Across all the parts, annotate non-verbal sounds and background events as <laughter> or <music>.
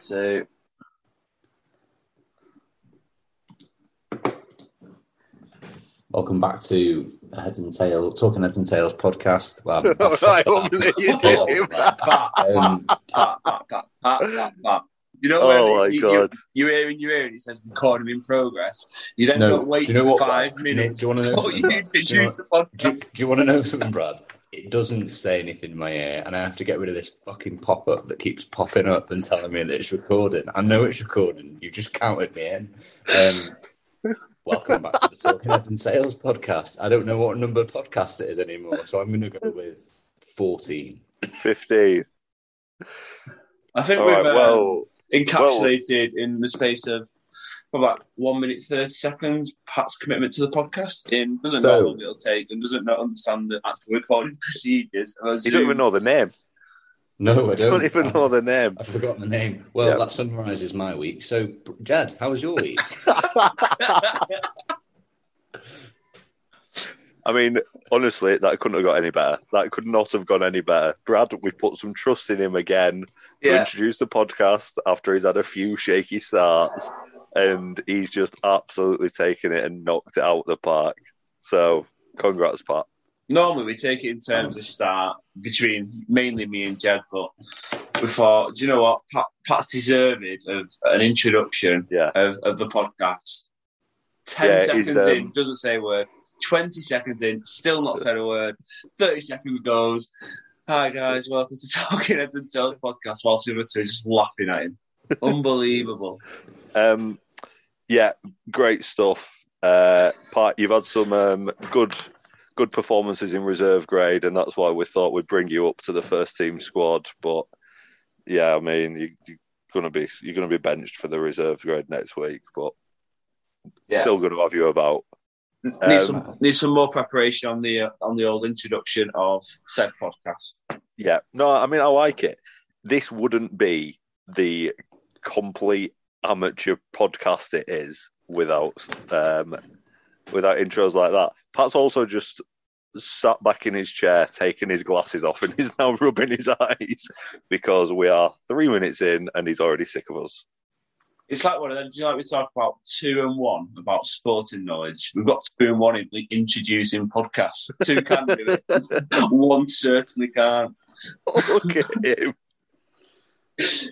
two. Welcome back to Heads and Tales, Talking Heads and Tales podcast. Well, I've- I've I fucked don't that. believe him. Pat, Um. You know Oh when my you, God. You, you hear in your ear and it says recording in progress. You then No, got to wait do you know what, five Brad? Do you know- minutes do you wanna know something, you Brad? Do you know do, do you want to know something, Brad? It doesn't say anything in my ear, and I have to get rid of this fucking pop up that keeps popping up and telling me that it's recording. I know it's recording. You just counted me in. Um, welcome back to the Talking Heads and Tales podcast. I don't know what number podcast it is anymore, so I'm going to go with 14. 15. I think All we've right, um, well, encapsulated in the space of about one minute thirty seconds Pat's commitment to the podcast. In doesn't So- know how long it'll take and doesn't not understand the actual recording <laughs> procedures. of a you don't even know the name. No, I <laughs> don't. don't even know the name. I've forgotten the name. Well, Yeah. that summarises my week. So, Jad, how was your <laughs> week? I mean, honestly, that couldn't have got any better. That could not have gone any better. Brad, we put some trust in him again to introduce the podcast after he's had a few shaky starts, and he's just absolutely taken it and knocked it out of the park. So, congrats, Pat. Normally we take it in terms of start between mainly me and Jed, but we thought, do you know what? Pat, Pat's deserving of an introduction Yeah. of, of the podcast. Ten Yeah, seconds um, in, doesn't say a word. Twenty seconds in, still not said a word. Thirty seconds goes. Hi guys, welcome to Talking Heads and Tales podcast. Whilst the other two just laughing at him. <laughs> Unbelievable. Um, yeah, great stuff. Uh, Pat, you've had some um, good good performances in reserve grade, and that's why we thought we'd bring you up to the first team squad. But yeah, I mean, you, you're gonna be you're gonna be benched for the reserve grade next week, but Yeah. still good to have you about. Need Um, some need some more preparation on the uh, on the old introduction of said podcast. Yeah, no, I mean, I like it. This wouldn't be the complete amateur podcast it is without um, without intros like that. Pat's also just sat back in his chair, taking his glasses off, and he's now <laughs> rubbing his eyes because we are three minutes in and he's already sick of us. It's like one of them. Do you know, like we talk about two and one about sporting knowledge? We've got two and one in like, introducing podcasts. <laughs> Two can do it. <laughs> one certainly can't. Look at him.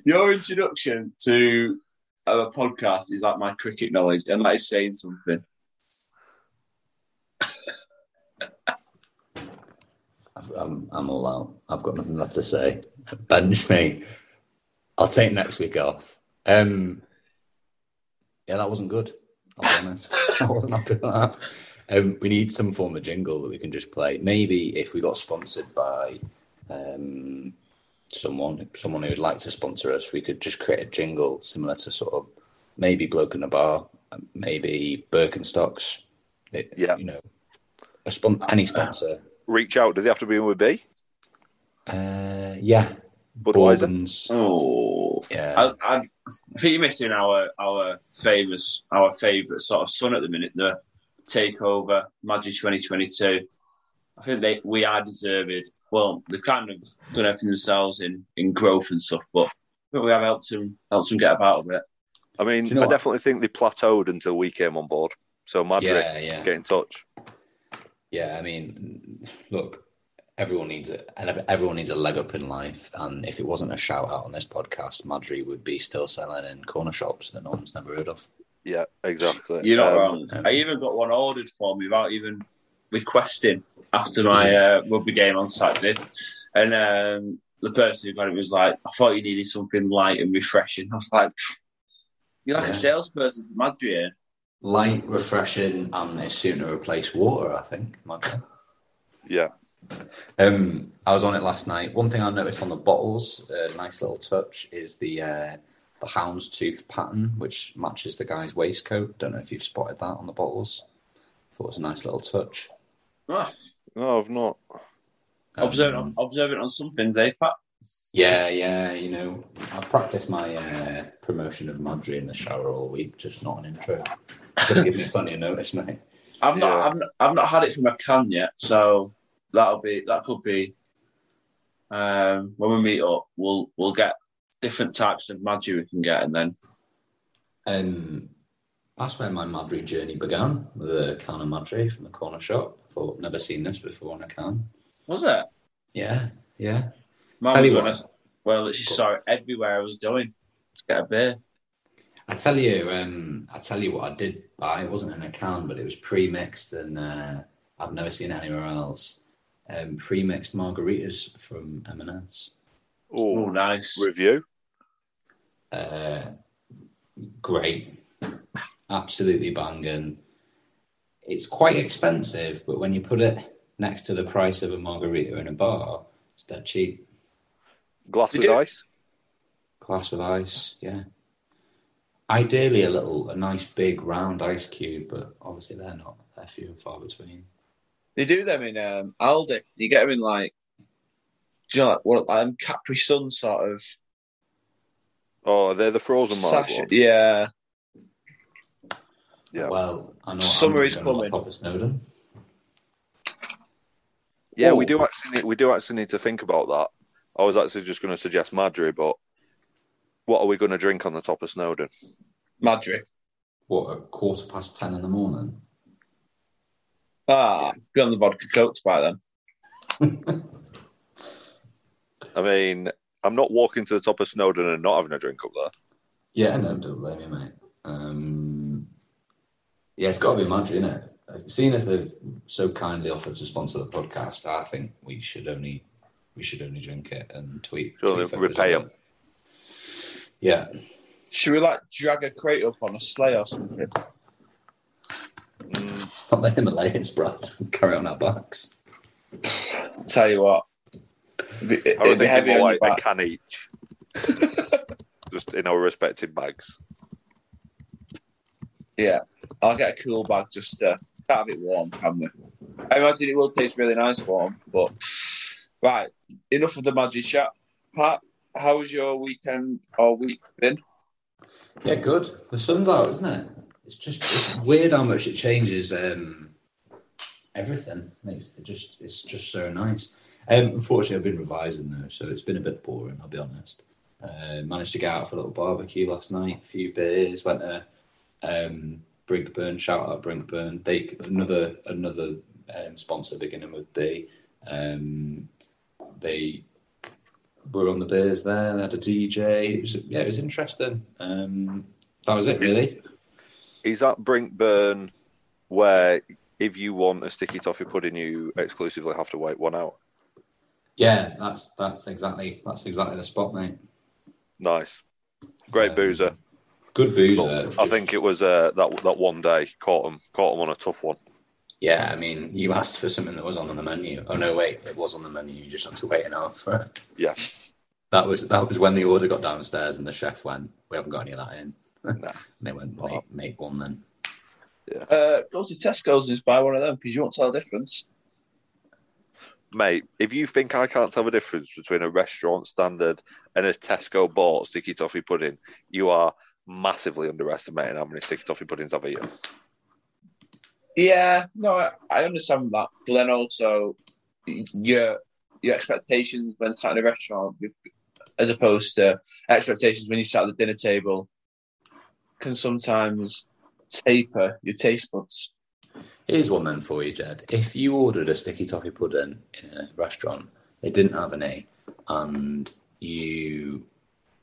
Your introduction to a podcast is like my cricket knowledge, and that is saying something. I've, I'm, I'm all out. I've got nothing left to say. Bench me. I'll take next week off. Um, yeah, that wasn't good. I'll be honest. <laughs> I wasn't happy with that. Um, we need some form of jingle that we can just play. Maybe if we got sponsored by um, someone, someone who would like to sponsor us, we could just create a jingle similar to sort of maybe Bloke in the Bar, uh, maybe Birkenstocks. It- Yeah. you know, a spon- any sponsor. Uh, reach out. Does he have to be in with B? Uh, yeah, Budweiser. Bourbons. Oh, Yeah, I, I, I think you're missing our our famous, our favourite sort of son at the minute. The takeover, Magic 2022. I think they we are deserved. Well, they've kind of done everything themselves in in growth and stuff, but I think we have helped them helped them get about a bit. I mean, you know I what? definitely think they plateaued until we came on board. So, Madri, yeah, yeah, get in touch. yeah. I mean, look, everyone needs it, and everyone needs a leg up in life. And if it wasn't a shout out on this podcast, Madri would be still selling in corner shops that no one's never heard of. Yeah, exactly. You're not Um, wrong. um, I even got one ordered for me without even requesting after my uh, rugby game on Saturday, and um, the person who got it was like, "I thought you needed something light and refreshing." <laughs> I was like, "You're like Yeah. a salesperson, for Madri." Light, refreshing, and it's soon to replace water. I think. <laughs> Yeah. Um, I was on it last night. One thing I noticed on the bottles, a nice little touch, is the uh, the houndstooth pattern, which matches the guy's waistcoat. Don't know if you've spotted that on the bottles. Thought it was a nice little touch. Ah, No, I've not. Um, observe, it on, observe it on some things, eh, Pat? Yeah, yeah. You know, I've practiced my uh, promotion of Madri in the shower all week, just not an intro. Gonna give me <laughs> plenty of notice, mate. I've not, Yeah. I've not, I've not had it from a can yet, so that'll be that could be. Um, when we meet up, we'll we'll get different types of Madri we can get, and then Um, that's where my Madri journey began with a can of Madri from the corner shop. I thought, never seen this before in a can. was it? Yeah, yeah. Mine Tell was you when I- what. well, she saw it everywhere I was going to get a beer. I tell you, um, I tell you what I did buy. It wasn't in a can, but it was pre-mixed, and uh, I've never seen it anywhere else. Um, pre-mixed margaritas from M&S. Oh, Oh, nice. review. Uh, great, absolutely banging. It's quite expensive, but when you put it next to the price of a margarita in a bar, it's that cheap. Glass Did with you- ice. Glass with ice, yeah. Ideally, a little, a nice big round ice cube, but obviously they're not. They're few and far between. They do them in um, Aldi. You get them in like, do you know, like what um, Capri Sun sort of Oh, they're the frozen marg sachet. one. Yeah, Yeah. Well, I know Summer I'm is coming. top of Snowdon. Yeah, we Oh. do actually need, we do actually need to think about that. I was actually just going to suggest Madri, but what are we going to drink on the top of Snowdon? Madrick. What, a quarter past ten in the morning? Ah, be on the vodka cokes by then. <laughs> I mean, I'm not walking to the top of Snowdon and not having a drink up there. Yeah, no, don't blame me, mate. Um, yeah, it's got to be Madri, isn't it? Seeing as they've so kindly offered to sponsor the podcast, I think we should only we should only drink it and tweet. Surely tweet repay them. it. Yeah, Should we like drag a crate up on a sleigh or something? Mm, <laughs> it's not the Himalayas, Brad. Carry on our backs. Tell you what, it'd be, I it'd was be thinking heavy on like your a can each, <laughs> just in our respective bags. Yeah, I'll get a cool bag just to have it warm, can we? I imagine it will taste really nice warm, but right. Enough of the magic chat. Pat, how was your weekend or week been? Yeah, good. The sun's out, isn't it? It's just it's weird how much it changes um, everything. Makes it just it's just so nice. Um, unfortunately, I've been revising though, so it's been a bit boring. I'll be honest. Uh, managed to get out for a little barbecue last night, a few beers. Went to um, Brinkburn. Shout out Brinkburn. They another another um, sponsor beginning with B. Um, they were on the beers there. They had a DJ. It was yeah, it was interesting. Um, that was it really. Is that Brinkburn where if you want a sticky toffee pudding, you exclusively have to wait one hour? Yeah, that's that's exactly that's exactly the spot, mate. Nice, great Um, boozer. Good boozer. I just- think it was uh, that that one day caught them caught them on a tough one. Yeah, I mean, you asked for something that was on the menu. Oh no, wait, it was on the menu. You just had to wait an hour for it. Yeah, That was that was when the order got downstairs and the chef went, "We haven't got any of that in." <laughs> Nah. and they went, make, "Make one then." Uh, go to Tesco's and just buy one of them because you won't tell the difference. mate. If you think I can't tell the difference between a restaurant standard and a Tesco bought sticky toffee pudding, you are massively underestimating how many sticky toffee puddings I've eaten. Yeah, no, I, I understand that. But then also, your your expectations when sat in a restaurant, as opposed to expectations when you sat at the dinner table, can sometimes taper your taste buds. Here's one then for you, Jed. If you ordered a sticky toffee pudding in a restaurant, they didn't have any, and you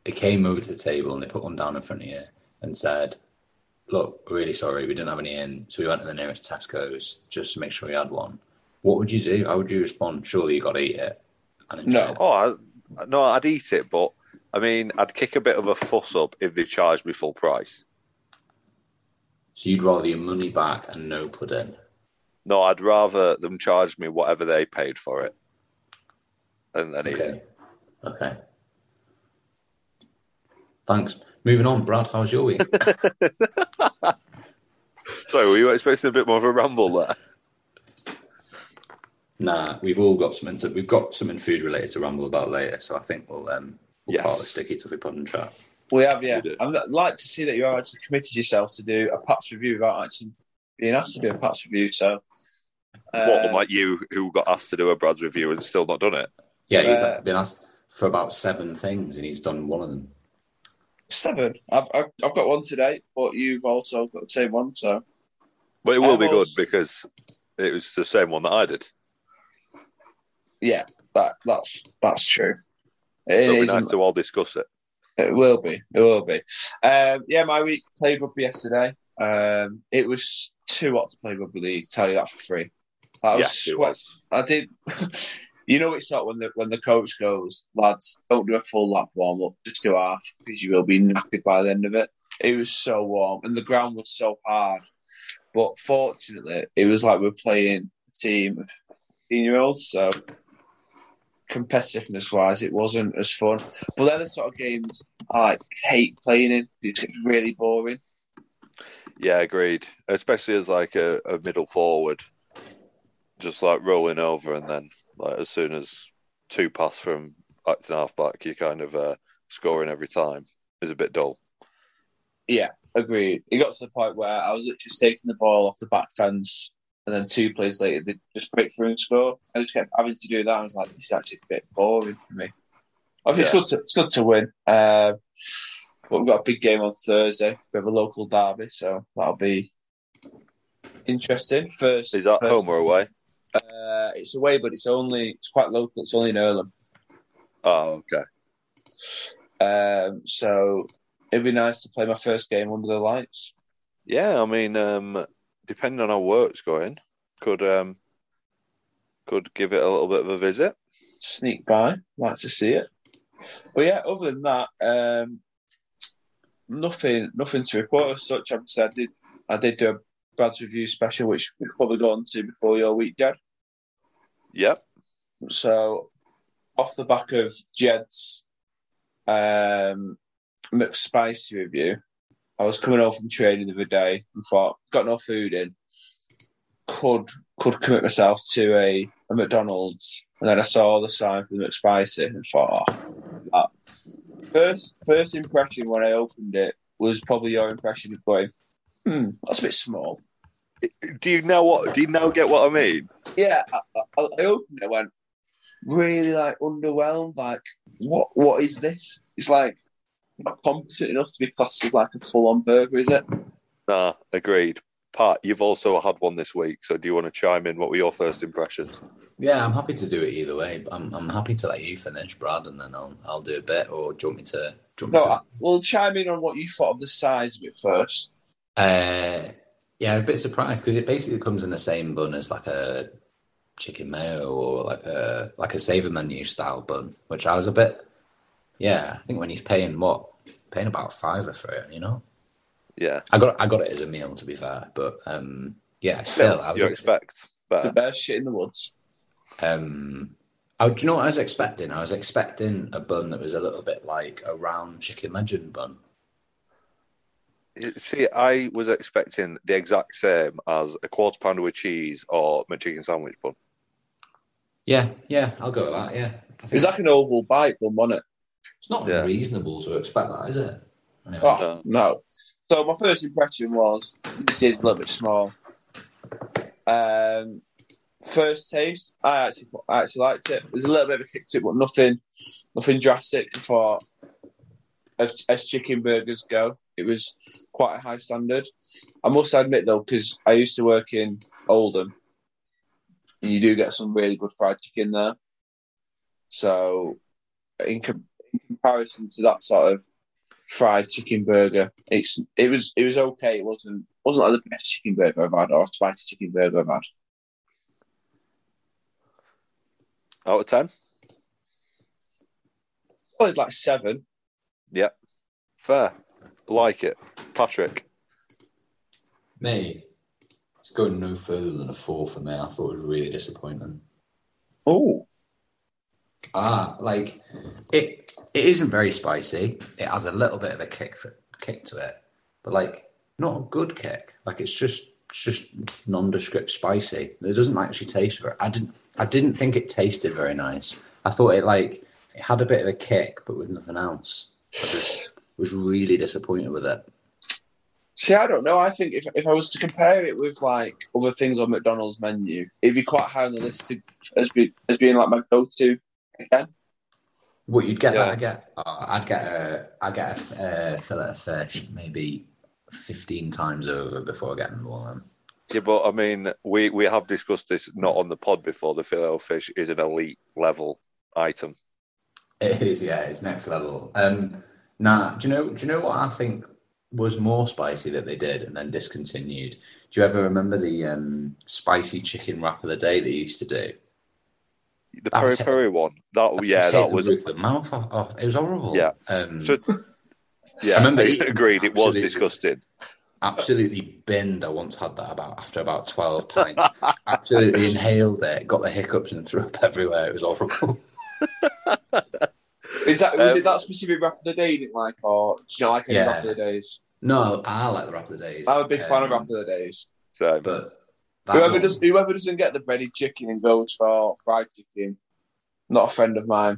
they came over to the table and they put one down in front of you and said, "Look, we're really sorry, we didn't have any in, so we went to the nearest Tesco's just to make sure we had one." What would you do? How would you respond? Surely you got to eat it and enjoy No. it. Oh, I, no, I'd eat it, but I mean, I'd kick a bit of a fuss up if they charged me full price. So you'd rather your money back and no pudding. No, I'd rather them charge me whatever they paid for it. And then eat Okay. it. Okay. Thanks. Moving on, Brad. How's your week? <laughs> Sorry, were you expecting a bit more of a ramble there? Nah, we've all got something. To, we've got something food related to ramble about later, so I think we'll um we'll Yes. part the sticky toffee pudding chat. We have, yeah. We. I'd like to see that you actually committed yourself to do a Pats review without actually being asked to do a Pats review. So, uh, what, like you who got asked to do a Brad's review and still not done it? Yeah, he's Uh, been asked for about seven things, and he's done one of them. Seven. I've, I've I've got one today, but you've also got the same one. So But it will be good because it was the same one that I did. yeah, that that's that's true. It It'll be nice to all discuss it. It will be. It will be. Um, yeah, my week played rugby yesterday. Um, it was too hot to play rugby league. Tell you that for free. I was sweat. I did. <laughs> you know, it's not when the when the coach goes, lads, don't do a full lap warm up, just do half because you will be knackered by the end of it. It was so warm and the ground was so hard. But fortunately, it was like we we're playing a team of 15 year olds, so competitiveness wise, it wasn't as fun. But they're the sort of games I like, hate playing in. It's really boring. Yeah, agreed. Especially as like a, a middle forward, just like rolling over, and then like as soon as two pass from acting half back, you kind of uh, scoring every time is a bit dull. Yeah, agreed. It got to the point where I was literally taking the ball off the back fence, and then two plays later, they just break through and score. I just kept having to do that. I was like, this is actually a bit boring for me. Obviously, it's, good to, it's good to win. Uh, but we've got a big game on Thursday. We have a local derby, so that'll be interesting. First, Is that first- home or away? Uh, it's away, but it's only it's quite local. It's only in Irlam. Oh, okay. Um, so it'd be nice to play my first game under the lights. Yeah, I mean, um, depending on how work's going, could um, could give it a little bit of a visit. Sneak by, like to see it. But yeah, other than that, um, nothing, nothing to report as such. Obviously, I did, I did do a Brad's review special, which we'll probably go on to before your week, Jed. Yep. So, off the back of Jed's um, McSpicy review, I was coming home from training the other day and thought, got no food in, could could commit myself to a, a McDonald's, and then I saw the sign for the McSpicy and thought, oh. First, first impression when I opened it was probably your impression of going, hmm, that's a bit small. Do you know what? Do you now get what I mean? yeah, I, I, I opened it, I went really like underwhelmed. Like, what? What is this? It's like not competent enough to be classed as like a full-on burger, is it? Nah, agreed. Pat, you've also had one this week, so do you want to chime in? What were your first impressions? Yeah, I'm happy to do it either way. I'm I'm happy to let you finish, Brad, and then I'll I'll do a bit. Or do you want me to? Do you No, want me I, we'll chime in on what you thought of the size of it first. Uh, yeah, a bit surprised because it basically comes in the same bun as like a chicken mayo or like a like a saver menu style bun, which I was a bit. Yeah, I think when he's paying what paying about fiver for it, you know. Yeah, I got I got it as a meal to be fair, but um, yeah, still I was you a bit- expect The best shit in the woods. Um, oh, do you know what I was expecting? I was expecting a bun that was a little bit like a round chicken legend bun. See, I was expecting the exact same as a quarter pounder with cheese or my chicken sandwich bun. Yeah, yeah, I'll go with that. Yeah, I think It's like an oval bite bun, wasn't it? it's not Yeah. unreasonable to expect that, is it? Anyway, Oh, no. So my first impression was this is a little bit small. Um, first taste, I actually I actually liked it. There's a little bit of a kick to it, but nothing nothing drastic for as, as chicken burgers go. It was quite a high standard. I must admit though, because I used to work in Oldham, and you do get some really good fried chicken there. So, in, com- in comparison to that sort of fried chicken burger. It's it was it was okay. It wasn't wasn't like the best chicken burger I've had or spicy chicken burger I've had. Out of ten? Probably like seven. Fair. Like it. Patrick. me, it's going no further than a four for me. I thought it was really disappointing. Oh, Ah, like it. It isn't very spicy. It has a little bit of a kick for, kick to it, but like not a good kick. Like it's just it's just nondescript spicy. It doesn't actually taste very. I didn't. I didn't think it tasted very nice. I thought it like it had a bit of a kick, but with nothing else. I just was really disappointed with it. see, I don't know. I think if if I was to compare it with like other things on McDonald's menu, it'd be quite high on the list to, as be, as being like my go to again. What you'd get Yeah. that? I get. Oh, I'd get a. I get a uh, fillet of fish maybe fifteen times over before getting one of them. Yeah, but I mean, we, we have discussed this not on the pod before. The filet of fish is an elite level item. It is, yeah, it's next level. Um, nah, do you know? Do you know what I think was more spicy that they did and then discontinued? Do you ever remember the um, spicy chicken wrap of the day they used to do? The peri peri one, that That yeah, that was the mouth off, off. It was horrible. Yeah. Um, So- yeah. I remember eating <laughs> agreed. It was disgusting. absolutely binned. I once had that about after about twelve pints. absolutely <laughs> inhaled it, got the hiccups and threw up everywhere. It was horrible. Is that was Um, it that specific wrap of the day you didn't like, or do you not like any Yeah. wrap of the days? No, I like the wrap of the days. I'm a big fan of Um, wrap of the days. So, But Whoever one- does whoever doesn't get the breaded chicken and goes for fried chicken, not a friend of mine.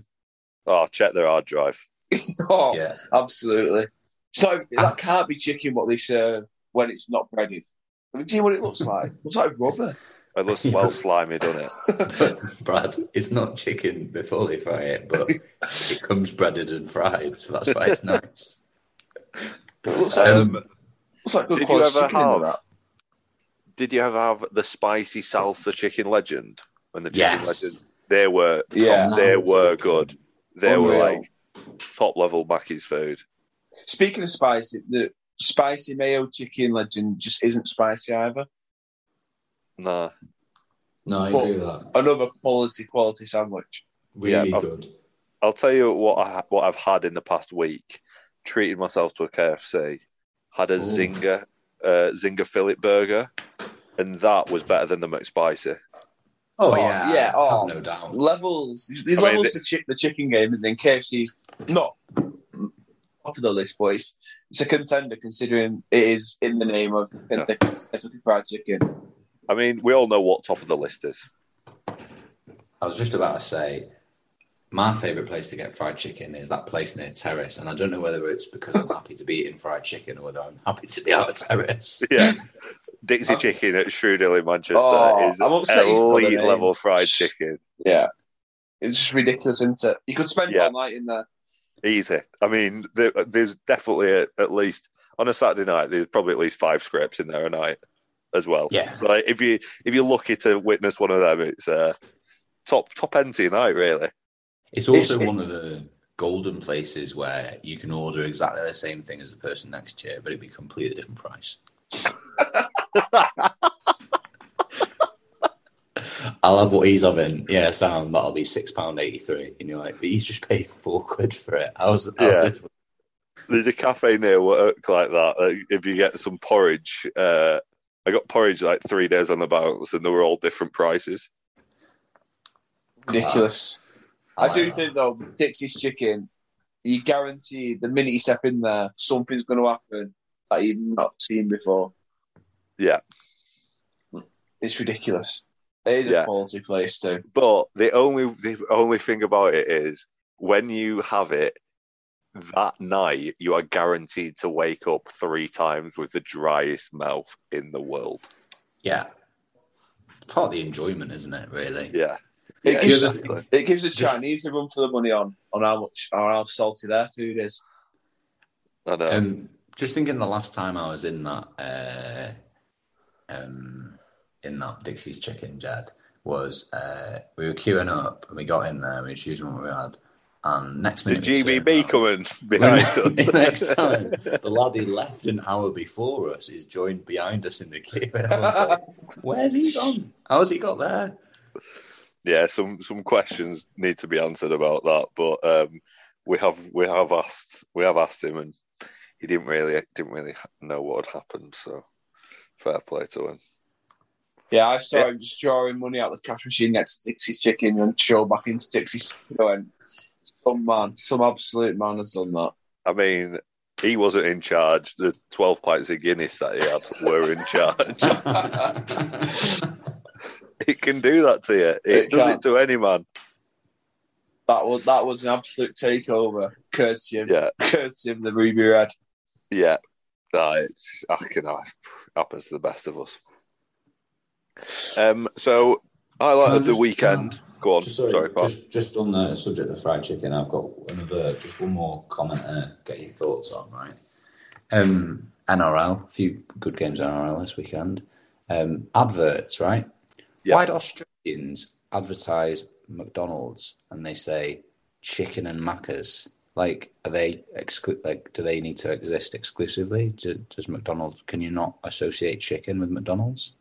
oh, check their hard drive. <laughs> oh, yeah, absolutely. So that can't be chicken what they serve when it's not breaded. I mean, do you know what it looks like? It looks like rubber. It looks <laughs> Yeah. well slimy, doesn't it? but <laughs> Brad, it's not chicken before they fry it, but it comes breaded and fried, so that's why it's nice. It looks like, Um, looks like good did you ever have- that. Did you ever have the spicy salsa chicken legend? When the chicken Yes. legend, they were Yeah. they were good. They were like top level Mackey's food. Speaking of spicy, the spicy mayo chicken legend just isn't spicy either. Nah, No, I But- agree with that. Another quality quality sandwich. Really Yeah, I've- good. I'll tell you what I what I've had in the past week. Treated myself to a KFC. Had a Ooh. zinger uh, zinger fillet burger, and that was better than the McSpicy. Oh, Oh, yeah, yeah, I have oh. no doubt. Levels. There's, there's I mean, levels to chi- the chicken game, and then KFC's not top of the list, but it's, it's a contender considering it is in the name of Kentucky, Kentucky Fried Chicken. I mean, we all know what top of the list is. I was just about to say, my favourite place to get fried chicken is that place near Terrace, and I don't know whether it's because I'm happy to be eating fried chicken or whether I'm happy to be out of Terrace. <laughs> Yeah. <laughs> Dixie Chicken at Shrewdale in Manchester Oh, is I'm upset you spelled the elite level fried chicken. Yeah. It's just ridiculous, isn't it? You could spend Yeah. all night in there. Easy. I mean, there, there's definitely a, at least on a Saturday night. There's probably at least five scripts in there a night as well. Yeah. So like, if you if you're lucky to witness one of them, it's uh, top top end to night, really. It's also It's- one of the golden places where you can order exactly the same thing as the person next to you, but it'd be completely different price. <laughs> I'll have what he's having. Yeah, Sam, that'll be six pound eighty three. And you're like, but he's just paid four quid for it. How's, how's Yeah. this? There's a cafe near work like that. if you get some porridge, uh, I got porridge like three days on the bounce, and they were all different prices. Ridiculous. I, like do think, though, Dixie's Chicken, you guarantee the minute you step in there, something's going to happen that you've not seen before. Yeah. It's ridiculous. It is Yeah. a quality place, too. But the only the only thing about it is when you have it that night, you are guaranteed to wake up three times with the driest mouth in the world. Yeah. Part of the enjoyment, isn't it, really? Yeah. It, Yeah, gives, exactly. it gives the Chinese a run for the money on, on how much or how salty their food is. I know. Um, just thinking the last time I was in that uh, um, in that Dixie's Chicken, Jed, was uh, we were queuing up and we got in there and we were choosing what we had. And next the minute, we turned GBB coming <laughs> behind <laughs> us. next time, the lad who left an hour before us is joined behind us in the queue. <laughs> Like, Where's he gone? How's he got there? yeah, some some questions need to be answered about that, but um, we have we have asked we have asked him, and he didn't really didn't really know what had happened. So fair play to him. Yeah, I saw Yeah. him just drawing money out of the cash machine next to Dixie's Chicken and show back into Dixie's Chicken. Going, some man, some absolute man has done that. I mean, he wasn't in charge. The twelve pints of Guinness that he had were in charge. <laughs> it can do that to you. It, It does can. it to any man. That was that was an absolute takeover, courtesy of Yeah, courtesy of the Ruby Red. yeah. Nah, it's I can it happens to the best of us. Um, so highlight I of the just- weekend. Go on. Just, sorry, Sorry, just, just on the subject of fried chicken, I've got another, just one more comment to get your thoughts on, right? Um, NRL, a few good games NRL this weekend. Um, adverts, right? Yeah. Why do Australians advertise McDonald's and they say chicken and macas? Like, are they exclu- like? Do they need to exist exclusively? Do, does McDonald's? Can you not associate chicken with McDonald's?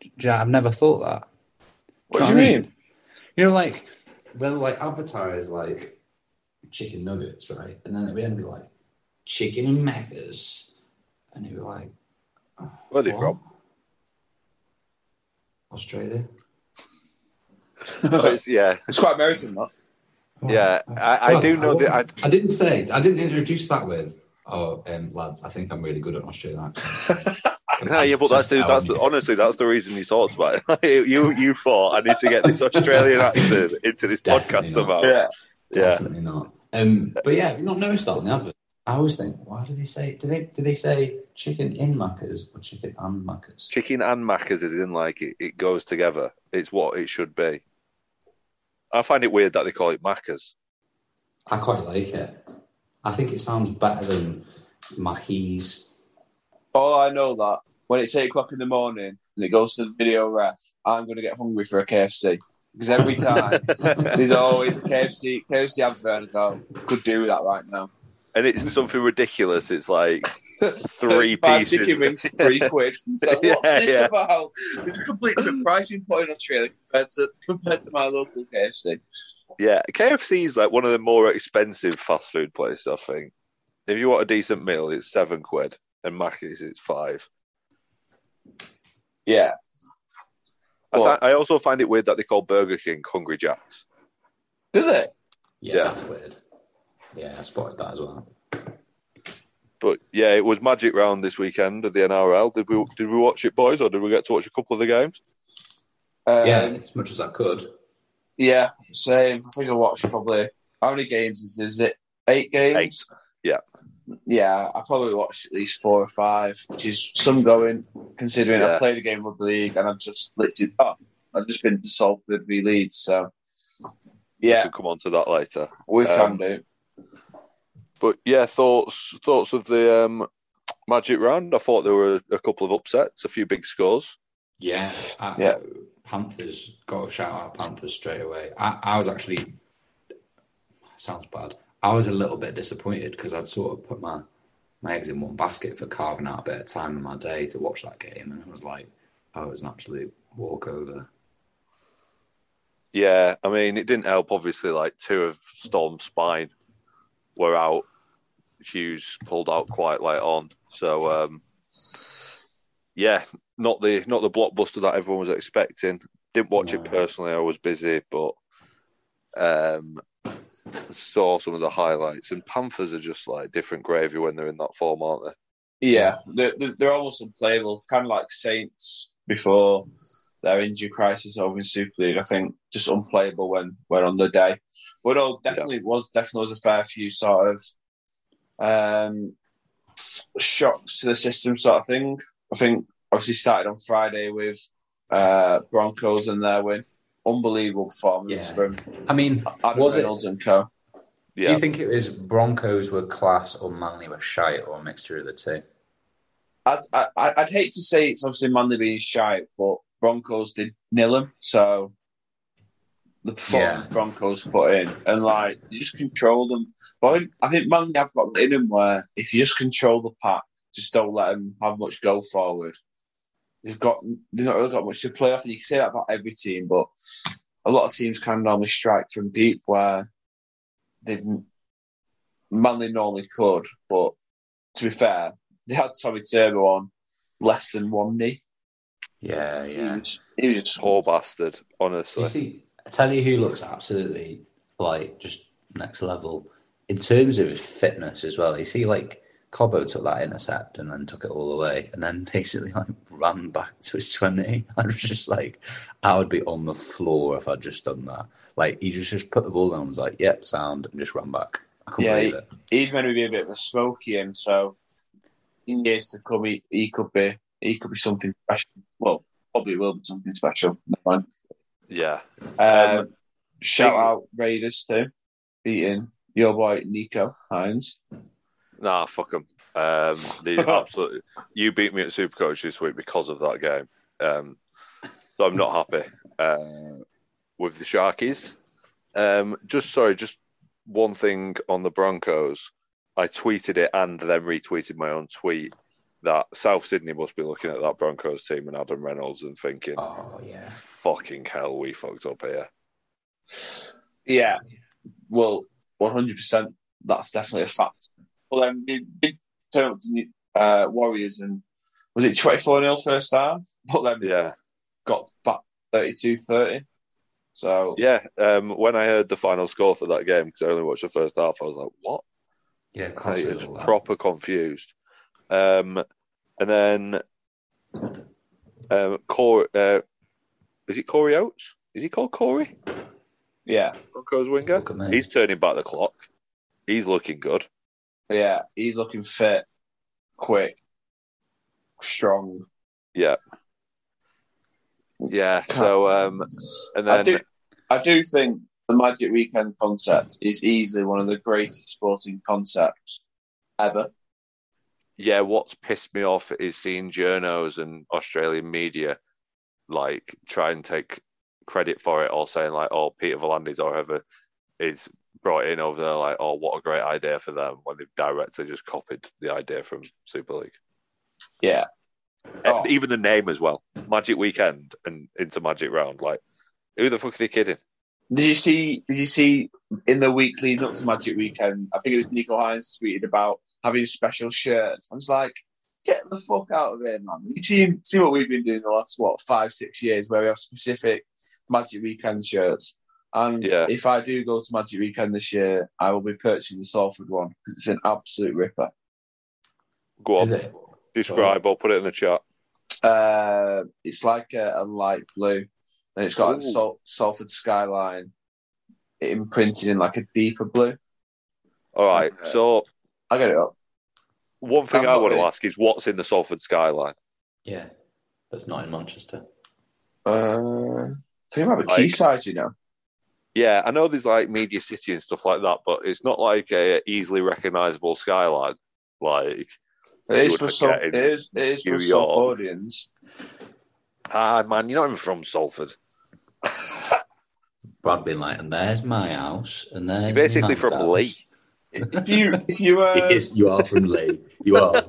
Do you know, I've never thought that. What do you I mean? You know, like they'll like advertise like chicken nuggets, right? And then at the end be like chicken and Maccas, and you'd be like, Where are they "What? from? Australia. It's- yeah, It's quite American, that. yeah. I, I God, do know that. I, wasn't- I didn't say. I didn't introduce that with. Oh, um, lads, I think I'm really good at Australian accent. <laughs> <laughs> No, yeah, but that's the, that's the, honestly that's the reason you talked about it. <laughs> you you thought I need to get this Australian accent into this Definitely podcast not. about. Yeah. Yeah, Definitely not. Um, but yeah, have you not noticed that on the advert? I always think, why do they say? Do they do they say chicken in Maccas or chicken and Maccas? chicken and Macca's is in like it, it goes together. It's what it should be. I find it weird that they call it Macca's. I quite like it. I think it sounds better than Mackey's. Oh, I know that. When it's eight o'clock in the morning and it goes to the video ref, I'm going to get hungry for a KFC because every <laughs> time there's always a KFC KFC advert. And go, could do that right now. and it's something ridiculous. It's like <laughs> Three pieces. chicken wings three <laughs> quid. It's like, what's Yeah, this yeah. about? It's a completely different pricing point in Australia compared to compared to my local KFC. Yeah, KFC is like one of the more expensive fast food places. I think if you want a decent meal, it's seven quid, and Mackey's it's five. Yeah, I, Well- fi- I also find it weird that they call Burger King Hungry Jacks. do they? Yeah, Yeah. that's weird. Yeah, I spotted that as well. But yeah, it was magic round this weekend of the NRL. Did we did we watch it, boys, or did we get to watch a couple of the games? Um, yeah, as much as I could. yeah, same. I think I watched probably how many games is, is it? Eight games. Eight. Yeah. Yeah, I probably watched at least four or five, which is some going. Considering Yeah. I played a game of the league and I've just literally, oh, I've just been to Salford v Leeds, so yeah, We'll come on to that later. we Um, can do. But yeah, thoughts thoughts of the um, magic round. I thought there were a couple of upsets, a few big scores. Yeah, I, Yeah. Panthers got a shout out Panthers straight away. I, I was actually sounds bad. I was a little bit disappointed because I'd sort of put my my eggs in one basket for carving out a bit of time in my day to watch that game, and it was like, oh, it was an absolute walkover. Yeah, I mean, it didn't help. Obviously, like two of Storm's spine were out. Hughes pulled out quite late on, so um, yeah, not the not the blockbuster that everyone was expecting. Didn't watch it personally. I was busy, but um, saw some of the highlights. And Panthers are just like different gravy when they're in that form, aren't they? Yeah, they're, they're, almost unplayable, kind of like Saints before their injury crisis over in Super League. I think just unplayable when when on the day. But no, definitely was definitely was a fair few sort of um, shocks to the system, sort of thing. I think obviously started on Friday with uh, Broncos and their win. Unbelievable performance Yeah. from I mean, Adam was it? Reynolds and co. Do you think it was Broncos were class or Manly were shite or a mixture of the two? I'd, I, I'd hate to say it's obviously Manly being shy, but Broncos did nil them. So the performance Yeah. Broncos put in, and like you just control them. But I think, I think Manly have got it in them where if you just control the pack, just don't let them have much go forward. They've got they've not really got much to play off. And you can say that about every team, but a lot of teams can normally strike from deep where they've Manly normally could. But to be fair, they had Tommy Turbo on less than one knee. Yeah, He yeah. was, he was just poor bastard. You Honestly, see, I tell you who looks absolutely like just next level in terms of his fitness as well. You see, like Cobbo took that intercept and then took it all away, and then <laughs> basically like ran back to his twenty. I was just like, I would be on the floor if I'd just done that. Like he just just put the ball down, and was like, "Yep, sound," and just ran back. I couldn't Yeah, believe it. he's meant to be a bit of a smoky him, so in years to come, he, he could be he could be something special. Well, probably will be something special. Never mind. yeah. Um, Shout out Raiders too, beating your boy Nicho Hynes. Nah, fuck them. Um, they <laughs> absolutely. You beat me at Supercoach this week because of that game. Um, so I'm not happy uh, with the Sharkies. Um, just sorry, just one thing on the Broncos. I tweeted it and then retweeted my own tweet that South Sydney must be looking at that Broncos team and Adam Reynolds and thinking, Oh yeah. "Fucking hell, we fucked up here." Yeah, well, one hundred percent. That's definitely a fact. Well, then they did turn up to uh, Warriors and was it 24-0 first half? <laughs> But then Yeah, got back 32-30. So yeah. Um, when I heard the final score for that game, because I only watched the first half, I was like, "What?" Yeah, I cross was all that. proper confused. Um, and then um, Corey, uh, is it Corey Oates? Is he called Corey? yeah, Broncos winger. Look at me. He's turning back the clock. He's looking good. Yeah, he's looking fit, quick, strong. Yeah. Yeah. So, um, and I do, I do think the Magic Weekend concept is easily one of the greatest sporting concepts ever. yeah, what's pissed me off is seeing journos and Australian media like try and take credit for it, or saying like, "Oh, Peter V'landys or whoever is brought in over there," like, "Oh, what a great idea for them," when they've directly just copied the idea from Super League. Yeah, Oh. And even the name as well, Magic Weekend and into Magic Round. Like, who the fuck are they kidding? Did you see? Did you see in the week leading up to Magic Weekend? I think it was Nicho Hynes tweeted about having special shirts. I was like, get the fuck out of here, man! You see, see what we've been doing the last what five, six years, where we have specific Magic Weekend shirts. And Yeah. if I do go to Magic Weekend this year, I will be purchasing the Salford one because it's an absolute ripper. Go on, Is it? describe or put it in the chat. Uh, it's like a, a light blue, and it's got like, Ooh. Sal- Salford skyline imprinted in like a deeper blue. All right, Okay. so I get it up. one thing I'm I want to ask is what's in the Salford skyline? Yeah. That's not in Manchester. Uh, I think about the Like- quayside, you know. Yeah, I know there's like Media City and stuff like that, but it's not like a easily recognizable skyline. Like, It is would for some. in It is. It is for New York. audience. ah, man, you're not even from Salford. <laughs> Brad being like, and there's my house, and there's You're basically my man's from house." Leigh. If you, if you, <laughs> uh, Yes, you are from Leigh. You are.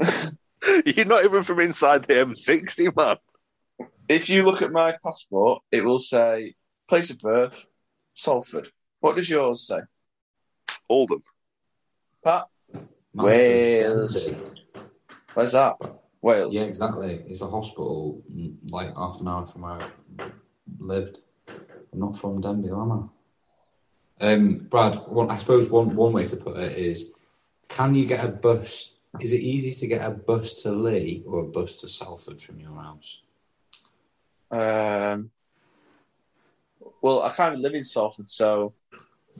<laughs> You're not even from inside the M60, man. if you look at my passport, it will say place of birth, Salford. What does yours say, Oldham. Pat? Manchester's Wales. Where's that? Wales. Yeah, exactly. It's a hospital mm, like half an hour from where I lived. I'm not from Denbigh, am I? Um, Brad, one, I suppose one, one way to put it is can you get a bus? Is it easy to get a bus to Leigh or a bus to Salford from your house? Um. Well, I kind of live in Salford, so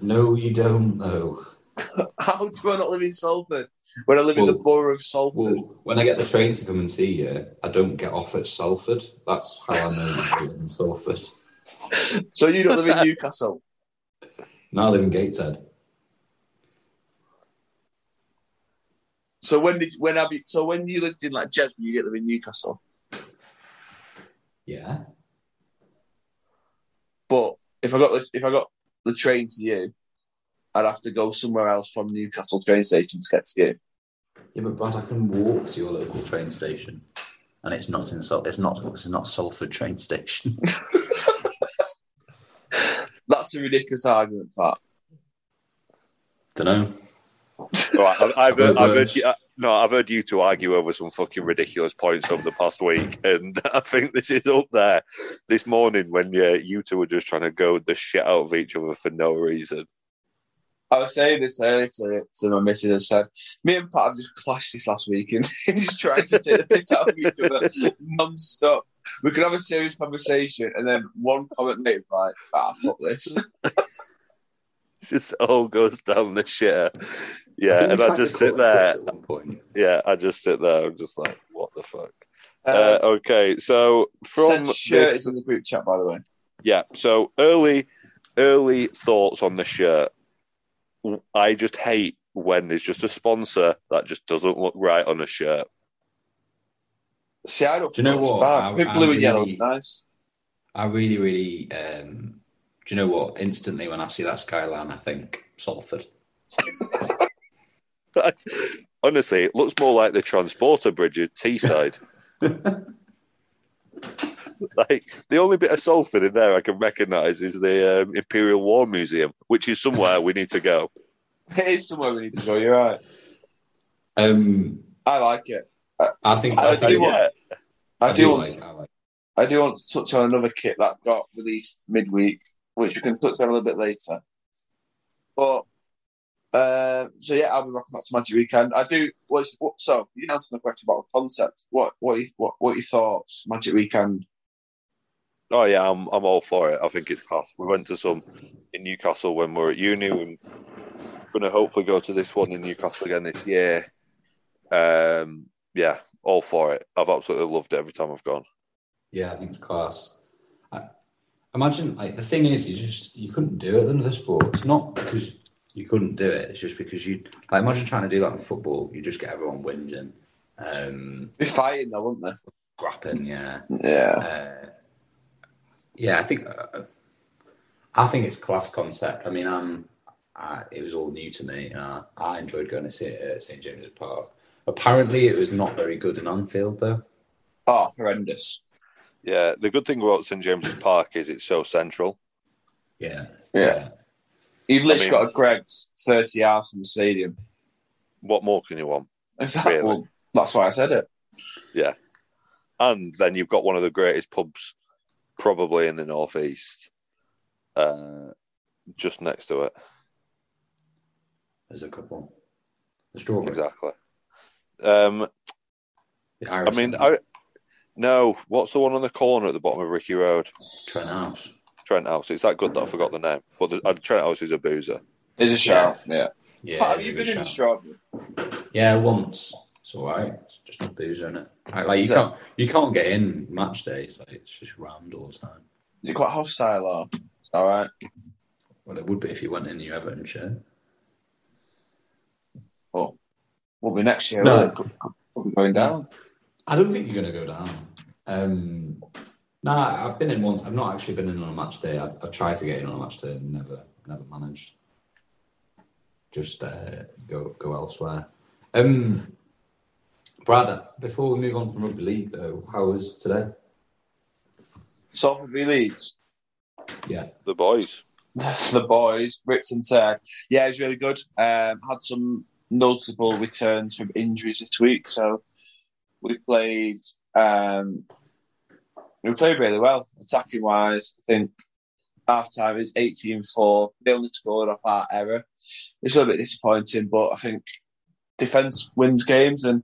No, you don't know. <laughs> how do I not live in Salford when I live in the borough of Salford? Well, when I get the train to come and see you, I don't get off at Salford. That's how I know you live in Salford. <laughs> so you don't live in <laughs> Newcastle. No, I live in Gateshead. So when did when have you? So when you lived in like Jesmond, you get live in Newcastle. Yeah. But if I got the, if I got the train to you, I'd have to go somewhere else from Newcastle train station to get to you. Yeah, but Brad, I can walk to your local train station, and it's not in Sal- it's not it's not Salford train station. <laughs> <laughs> That's a ridiculous argument, Pat. Don't know. Right, I've, I've, I've heard, heard I've heard you, uh, no, I've heard you two argue over some fucking ridiculous points over the past week, and <laughs> I think this is up there this morning when yeah, you two were just trying to go the shit out of each other for no reason. I was saying this earlier to, to my missus. I said, me and Pat have just clashed this last week and <laughs> just trying to take the piss out of each other non-stop. We could have a serious conversation and then one comment later, like, ah, fuck this. <laughs> It just all goes down the shitter. I Yeah, think we and I just sit there. At one point. Yeah, I just sit there. I'm just like, what the fuck? Uh, Uh, okay, so from shirt this- is in the group chat, by the way. Yeah. So early, early thoughts on the shirt. I just hate when there's just a sponsor that just doesn't look right on a shirt. See, I don't Do you know what? bad. I- I think I blue and really- yellow's nice. I really, really. Um, do you know what? Instantly, when I see that skyline, I think Salford. <laughs> <laughs> Honestly, it looks more like the transporter bridge at Teesside. <laughs> like the only bit of Salford in there I can recognise is the um, Imperial War Museum, which is somewhere we need to go. <laughs> It is somewhere we need to go. You're right. Um, I like it. I think. I I, do want- yeah, I, do, want. like. I like. I do want to touch on another kit that got released midweek, which we can touch on a little bit later. But uh, so yeah, I'll be rocking that to Magic Weekend. I do. What's what? So you answered the question about the concept. What what you, what what are your thoughts? Magic Weekend. oh yeah, I'm I'm all for it. I think it's class. We went to some in Newcastle when we were at uni, and going to hopefully go to this one in Newcastle again this year. Um, yeah, all for it. I've absolutely loved it every time I've gone. Yeah, I think it's class. I, imagine like the thing is, you just you couldn't do it in other sports. Not because you couldn't do it. It's just because you like imagine trying to do that in football. You just get everyone whinging, um, Be fighting though, wouldn't they? scrapping. Yeah, Yeah. uh, yeah. I think uh, I think it's class concept. I mean, um, I, it was all new to me. Uh, I enjoyed going to see it at St James's Park. Apparently, it was not very good in Anfield though. Oh, horrendous. Yeah, the good thing about St James's Park is it's so central. Yeah, Yeah. You've literally I mean- got a Greggs thirty yards from the stadium. What more can you want? Exactly. Really? Well, that's why I said it. Yeah. And then you've got one of the greatest pubs probably in the northeast, uh, just next to it. There's a couple. The strawberry. Exactly. Um, The I mean, Centre, I no. What's the one on the corner at the bottom of Ricky Road? Trent House. Trent House. It's that good that I forgot the name. But the, uh, Trent House is a boozer. There's a shout. Yeah. Yeah, Pat, have you good been in the shout. strawberry? Yeah, once. It's all right. It's just a boozer, isn't it? Like, like, you Yeah. can't you can't get in match days. Like it's just rammed all the time. Is it quite hostile or? All right. Well, it would be if you went in your Everton shirt. Well, we'll be next year. No. won't it? Could, could, could be going down. I don't think you're going to go down. Um, nah, I've been in once. I've not actually been in on a match day. I've, I've tried to get in on a match day and never, never managed. Just uh, go go elsewhere. Um, Brad, before we move on from rugby league, though, how was today? Salford v Leeds. Yeah, The boys. <laughs> the boys, Rich and Ted. Yeah, it was really good. Um, had some noticeable returns from injuries this week, so we played. Um, we played really well, attacking wise. I think half time is 18-4. They only scored off our error. It's a little bit disappointing, but I think defense wins games, and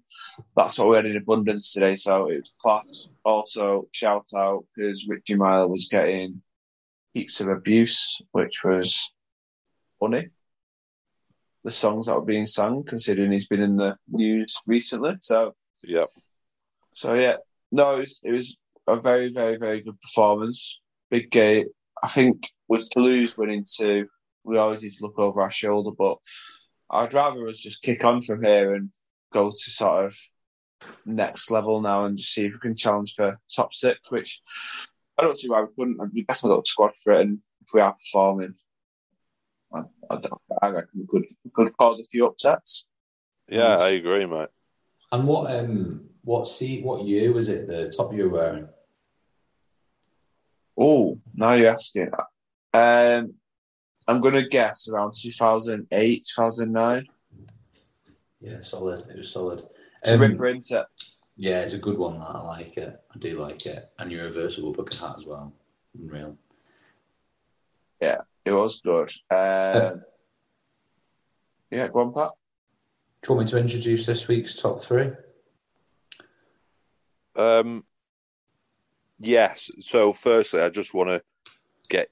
that's what we had in abundance today. So it was class. Also, shout out because Richie Myler was getting heaps of abuse, which was funny. The songs that were being sung, considering he's been in the news recently. So, Yeah. so yeah, no, it was, it was a very, very, very good performance. Big game. I think with Toulouse winning two, we always need to look over our shoulder, but I'd rather us just kick on from here and go to sort of next level now and just see if we can challenge for top six, which I don't see why we couldn't. We've definitely got a squad for it, and if we are performing, I, I, don't, I reckon we could, we could cause a few upsets. Yeah, I agree, mate. and what um what seat what year was it? The top you were wearing? Oh, now you're asking. Um, I'm going to guess around 2008, 2009. Yeah, solid. It was solid. It's a Um, ripper, isn't it? Yeah, it's a good one. That I like it. I do like it. And your reversible bucket hat as well. Unreal. Yeah, it was good. Um, yeah, go on, Pat. Do you want me to introduce this week's top three? Um, yes. So, firstly, I just want to get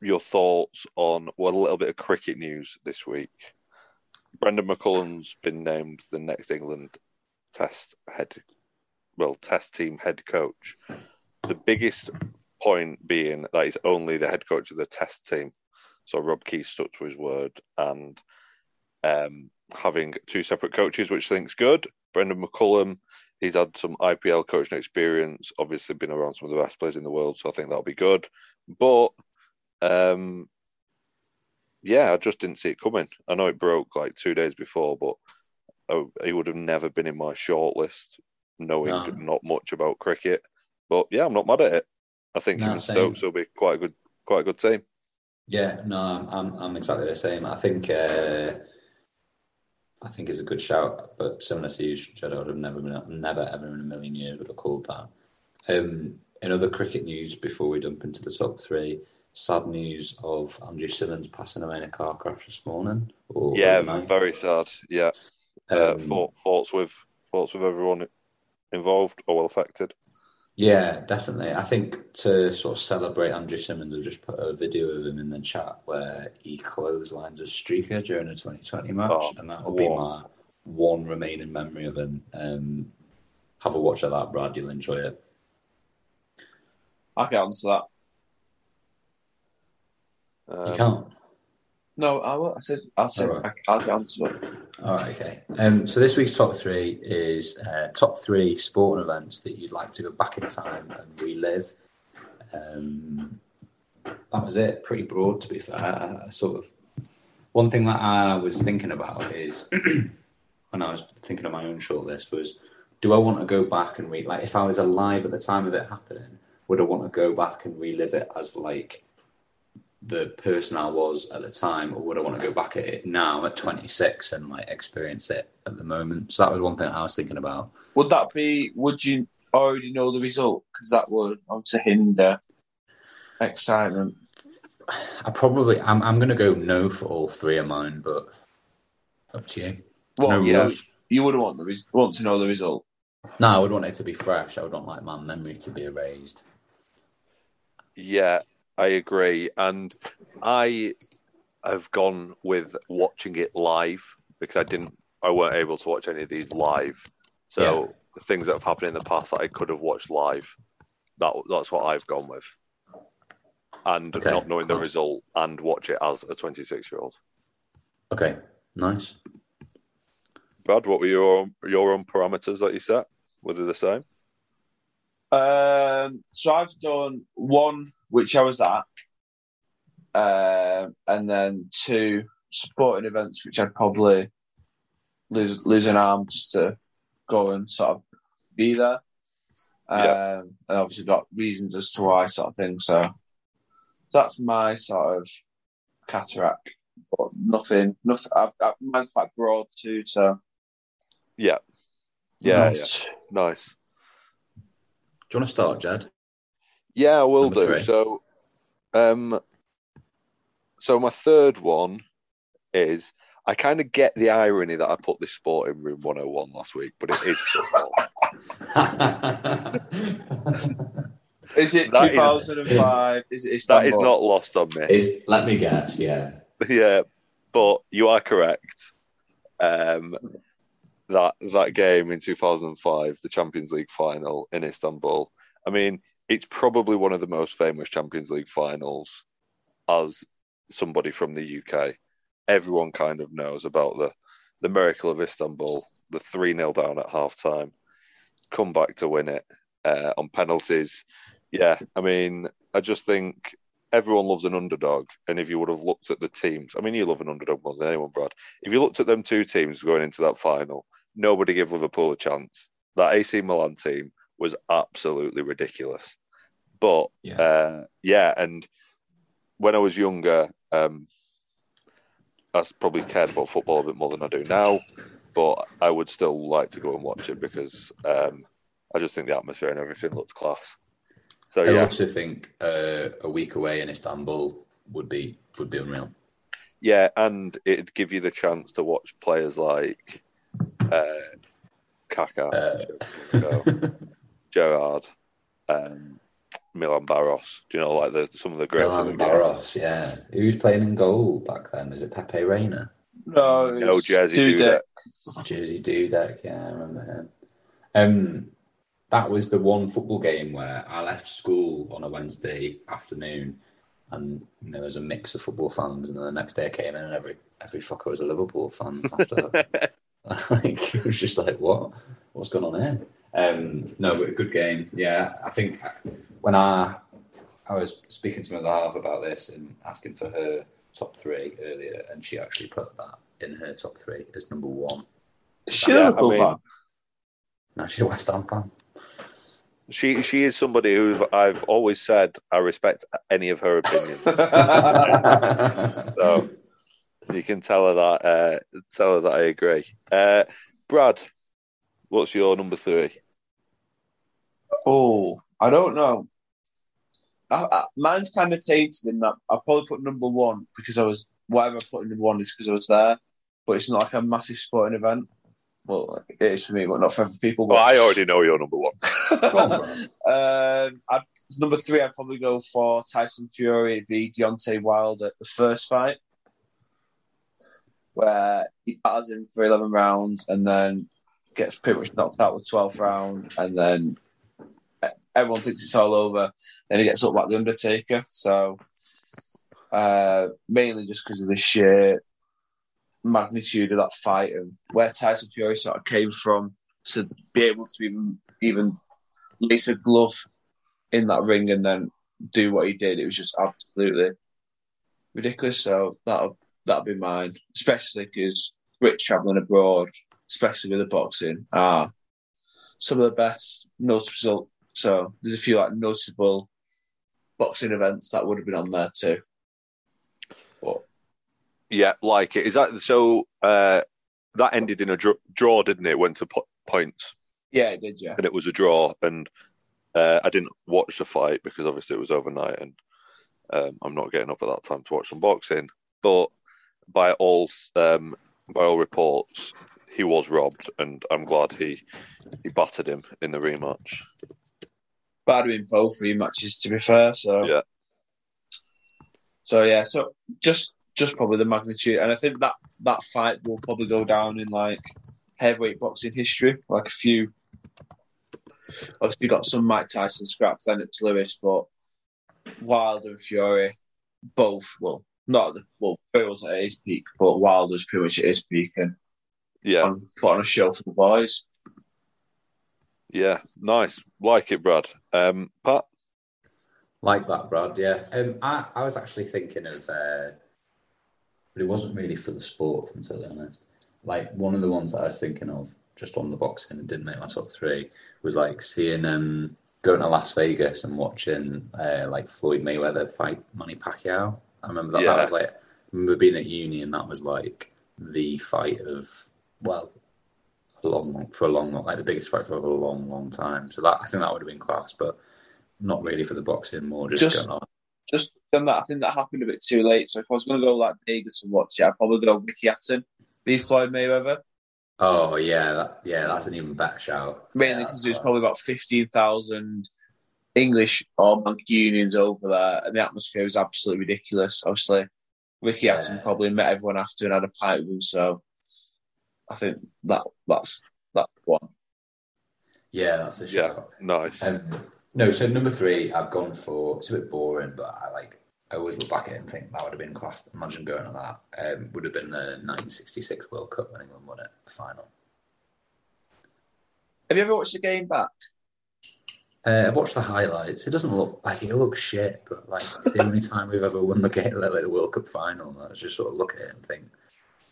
your thoughts on well, a little bit of cricket news this week. Brendon McCullum's been named the next England Test head, well, Test team head coach. The biggest point being that he's only the head coach of the test team. So Rob Key stuck to his word and um, having two separate coaches, which I think's good. Brendon McCullum, he's had some IPL coaching experience, obviously been around some of the best players in the world, so I think that'll be good. But um, yeah, I just didn't see it coming. I know it broke like two days before, but I, he would have never been in my shortlist, knowing No. not much about cricket. But yeah, I'm not mad at it. I think No, him and same. Stokes will be quite a good, quite a good team. Yeah, no, I'm I'm, I'm exactly the same. I think uh, I think it's a good shout, but similar to you, Jed, I would have never been, never ever in a million years would have called that. Um, in other cricket news, before we jump into the top three, sad news of Andrew Symonds passing away in a car crash this morning. Or yeah, overnight. very sad. Yeah, uh, Um, thought- thoughts with thoughts with everyone involved or well affected. Yeah, definitely. I think to sort of celebrate Andrew Symonds, I've just put a video of him in the chat where he clotheslines a streaker during a 2020 match, Oh, and that will be my one remaining memory of him. Um, have a watch of that, Brad. You'll enjoy it. I can't answer that. Um, you can't. No, I will. I said I said Alright. I, I'll get answer it. All right, okay. Um, so this week's top three is uh, top three sporting events that you'd like to go back in time and relive. Um, that was it. Pretty broad, to be fair. Sort of one thing that I was thinking about is <clears throat> when I was thinking of my own shortlist was, do I want to go back and read like if I was alive at the time of it happening, would I want to go back and relive it as like the person I was at the time, or would I want to go back at it now at 26 and like experience it at the moment? So that was one thing I was thinking about. Would that be? Would you already know the result? Because that would obviously hinder excitement. I probably I'm I'm gonna go no for all three of mine, but up to you. Well, no you rules. you would want the res- want to know the result. No, I would want it to be fresh. I would want like my memory to be erased. Yeah, I agree. And I have gone with watching it live because I didn't, I weren't able to watch any of these live. So the things that have happened in the past that I could have watched live, that that's what I've gone with. And Okay, not knowing the result and watch it as a 26 year old. Okay, nice. Brad, what were your your own parameters that you set? Were they the same? Um, so I've done one which I was at, um, and then two sporting events which I'd probably lose lose an arm just to go and sort of be there. Um, Yeah. and obviously got reasons as to why sort of thing. So that's my sort of cataract, but nothing. Nothing. I've, I've, mine's quite broad too. So Yeah. Yeah, Nice. yeah. Nice. Do you want to start, Jed? Yeah, I will Number do. three. So, um, so my third one is I kind of get the irony that I put this sport in room 101 last week, but it is <laughs> football. <laughs> Is it That is- 2005? Is, it that is not lost on me. Is let me guess. Yeah. <laughs> yeah, but you are correct. Um, that that game in 2005, the Champions League final in Istanbul. I mean, it's probably one of the most famous Champions League finals. As somebody from the UK, everyone kind of knows about the the miracle of Istanbul, the three 0 down at half time, come back to win it uh, on penalties. Yeah, I mean, I just think everyone loves an underdog. And if you would have looked at the teams, I mean, you love an underdog more than anyone, Brad. If you looked at them two teams going into that final, nobody gave Liverpool a chance. That AC Milan team was absolutely ridiculous. But Yeah. uh, yeah, and when I was younger, um, I probably cared about football a bit more than I do now. But I would still like to go and watch it because um, I just think the atmosphere and everything looks class. So I yeah, also think uh, a week away in Istanbul would be would be unreal. Yeah, and it'd give you the chance to watch players like uh, Kaká, Uh, Gerrard, um, Milan Baros. Do you know like the some of the greats? of Milan the game? Baros, yeah. Who was playing in goal back then? Was it Pepe Reina? No, No, Jerzy Dudek. Dudek. Jerzy Dudek, yeah, I remember him. Um, that was the one football game where I left school on a Wednesday afternoon, and you know there was a mix of football fans, and then the next day I came in and every every fucker was a Liverpool fan. After <laughs> like it was just like what what's going on here? Um, no, but a good game. Yeah, I think when I I was speaking to my other half about this and asking for her top three earlier, and she actually put that in her top three as number one. She Yeah, Liverpool I mean- fan. No, she's a West Ham fan. She she is somebody who I've always said I respect any of her opinions. <laughs> so you can tell her that uh, tell her that I agree. Uh, Brad, what's your number three? Oh, I don't know. I, I, mine's kind of tainted in that I probably put number one because I was whatever I put in number one is because I was there, but it's not like a massive sporting event. Well, it is for me, but not for other people. But Well, I already know your number one. On, <laughs> um, I'd, number three, I'd probably go for Tyson Fury v Deontay Wilder, the first fight, where he batters him for 11 rounds and then gets pretty much knocked out the 12th round, and then everyone thinks it's all over. Then he gets up like The Undertaker. So, uh, mainly just because of the sheer magnitude of that fight and where Tyson Fury sort of came from to be able to even even lace a glove in that ring and then do what he did. It was just absolutely ridiculous. So that'll that'll be mine, especially because Rich traveling abroad, especially with the boxing, are some of the best notable. So there's a few like notable boxing events that would have been on there too. But Yeah, like it. Is that so? Uh, that ended in a dr- draw, didn't it? Went to po- points, yeah, it did, yeah. and it was a draw. And uh, I didn't watch the fight because obviously it was overnight, and um, I'm not getting up at that time to watch some boxing. But by all um, by all reports, he was robbed, and I'm glad he he battered him in the rematch. Bad in both rematches, to be fair. So Yeah. So yeah, so just just probably the magnitude, and I think that that fight will probably go down in like heavyweight boxing history. Like a few, obviously got some Mike Tyson scraps, then Lennox Lewis, but Wilder and Fury, both well, not the well, Fury was at his peak, but Wilder's pretty much at his peak and Yeah, put on a show for the boys. Yeah, nice, like it, Brad. Um, Pat, Like that, Brad. Yeah. Um, I, I was actually thinking of, uh, but it wasn't really for the sport, if I'm totally honest. Like one of the ones that I was thinking of, just on the boxing and didn't make my top three, was like seeing um going to Las Vegas and watching uh, like Floyd Mayweather fight Manny Pacquiao. I remember that. Yeah. That was like I remember being at uni and that was like the fight of well, a long for a long like the biggest fight for a long, long time. So that I think that would have been class, but not really for the boxing, more just, Just-. Just done that. I think that happened a bit too late. So if I was going to go like Vegas and watch it, I'd probably go Ricky Hatton, v Floyd Mayweather. Oh yeah, that, yeah, that's an even better shout. mainly because there's class. probably about 15,000 English or Mancunians over there, and the atmosphere was absolutely ridiculous. Obviously, Ricky Yeah. Hatton probably met everyone after and had a pint with them, so I think that that's that's one. yeah, that's a Yeah. shout. nice. Um, no, so number three, I've gone for. It's a bit boring, but I like. I always look back at it and think that would have been class. Imagine going to that. Um, would have been the 1966 World Cup when England won it, the final. Have you ever watched the game back? Uh, I've watched the highlights. It doesn't look like it looks shit, but like it's the only <laughs> time we've ever won the game, like the World Cup final. I just sort of look at it and think,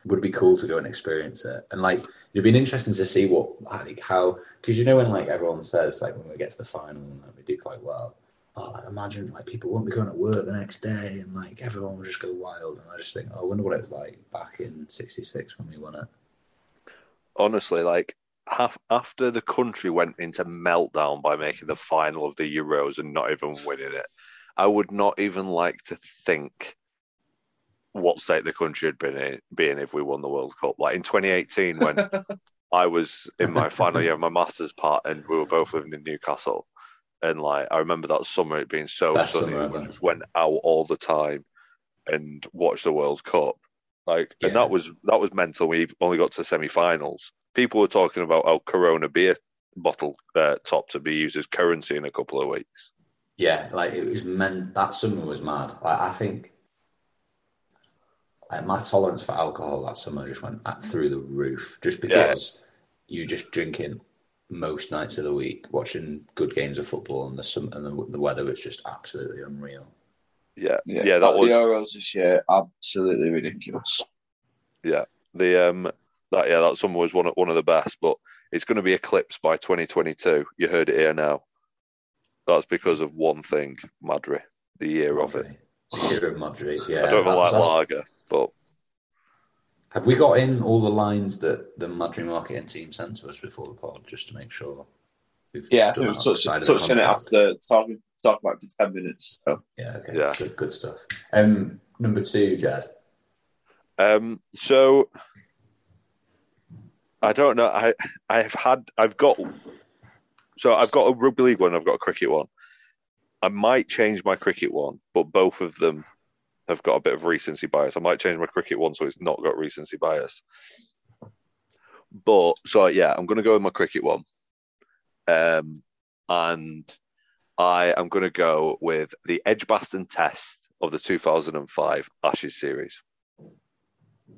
would be cool to go and experience it. And like it'd been interesting to see what like how because you know when like everyone says like when we get to the final and like, we do quite well. Oh, like imagine like people won't be going to work the next day and like everyone will just go wild. And I just think, oh, I wonder what it was like back in '66 when we won it. honestly, like half, after the country went into meltdown by making the final of the Euros and not even winning it, I would not even like to think what state the country had been in, be in if we won the World Cup. Like in 2018, when I was in my final year of my master's part and we were both living in Newcastle, and like I remember that summer it being so Best sunny, summer we just went out all the time and watched the World Cup. Like, and that was that was mental. We only got to semi-finals. People were talking about oh, Corona beer bottle uh, top to be used as currency in a couple of weeks. Yeah, like it was meant that summer was mad. Like I think like my tolerance for alcohol that summer just went at, through the roof just because you just drinking most nights of the week, watching good games of football, and the sum and the, the weather was just absolutely unreal. Yeah, yeah, yeah that was the was Euros this year absolutely ridiculous. yeah the um that yeah that summer was one of one of the best, but it's going to be eclipsed by 2022. You heard it here now. That's because of one thing, Madri, the year of it. Madri. The year of Madri. Yeah, I don't even like that's- lager, but Have we got in all the lines that the Madri marketing team sent to us before the pod, just to make sure? We've Yeah, I think we've touched, side of the touched on it after talking talk about it for ten minutes. So Yeah, okay, Yeah. Good, good stuff. Um, number two, Jed. Um, so I don't know. I I've had I've got so I've got a rugby league one. I've got a cricket one. I might change my cricket one, but both of them have got a bit of recency bias. I might change my cricket one so it's not got recency bias. But so yeah, I'm going to go with my cricket one, um, and I am going to go with the Edgbaston Test of the 2005 Ashes series.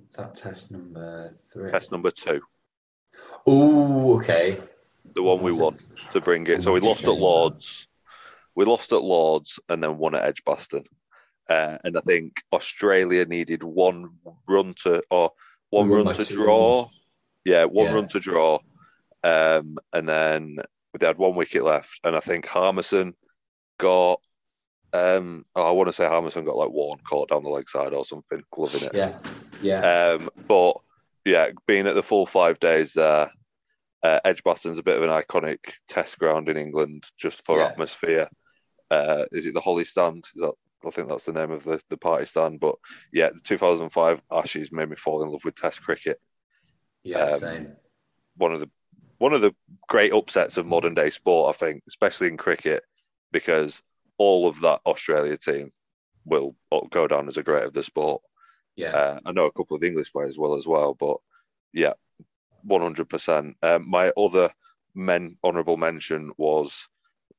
Is that test number three? Test number two. Oh, okay. the one we won to bring it. So we lost at Lords, we lost at Lords, and then won at Edgbaston. Uh, and I think Australia needed one run to or one We run to draw. runs. Yeah, one Yeah. run to draw. Um, and then they had one wicket left, and I think Harmison got. Um, oh, I want to say Harmison got like one caught down the leg side or something, gloving it. Yeah, yeah. Um, but yeah, being at the full five days there, uh, Edgbaston's a bit of an iconic test ground in England just for Yeah. atmosphere. Uh, is it the Hollies Stand? Is that, I think that's the name of the, the party stand. But yeah, the 2005 Ashes made me fall in love with Test cricket. yeah, um, same. One of the one of the great upsets of modern day sport, I think, especially in cricket, because all of that Australia team will go down as a great of the sport. Yeah, Uh, I know a couple of English players well as well, but yeah, one hundred percent. My other men honourable mention was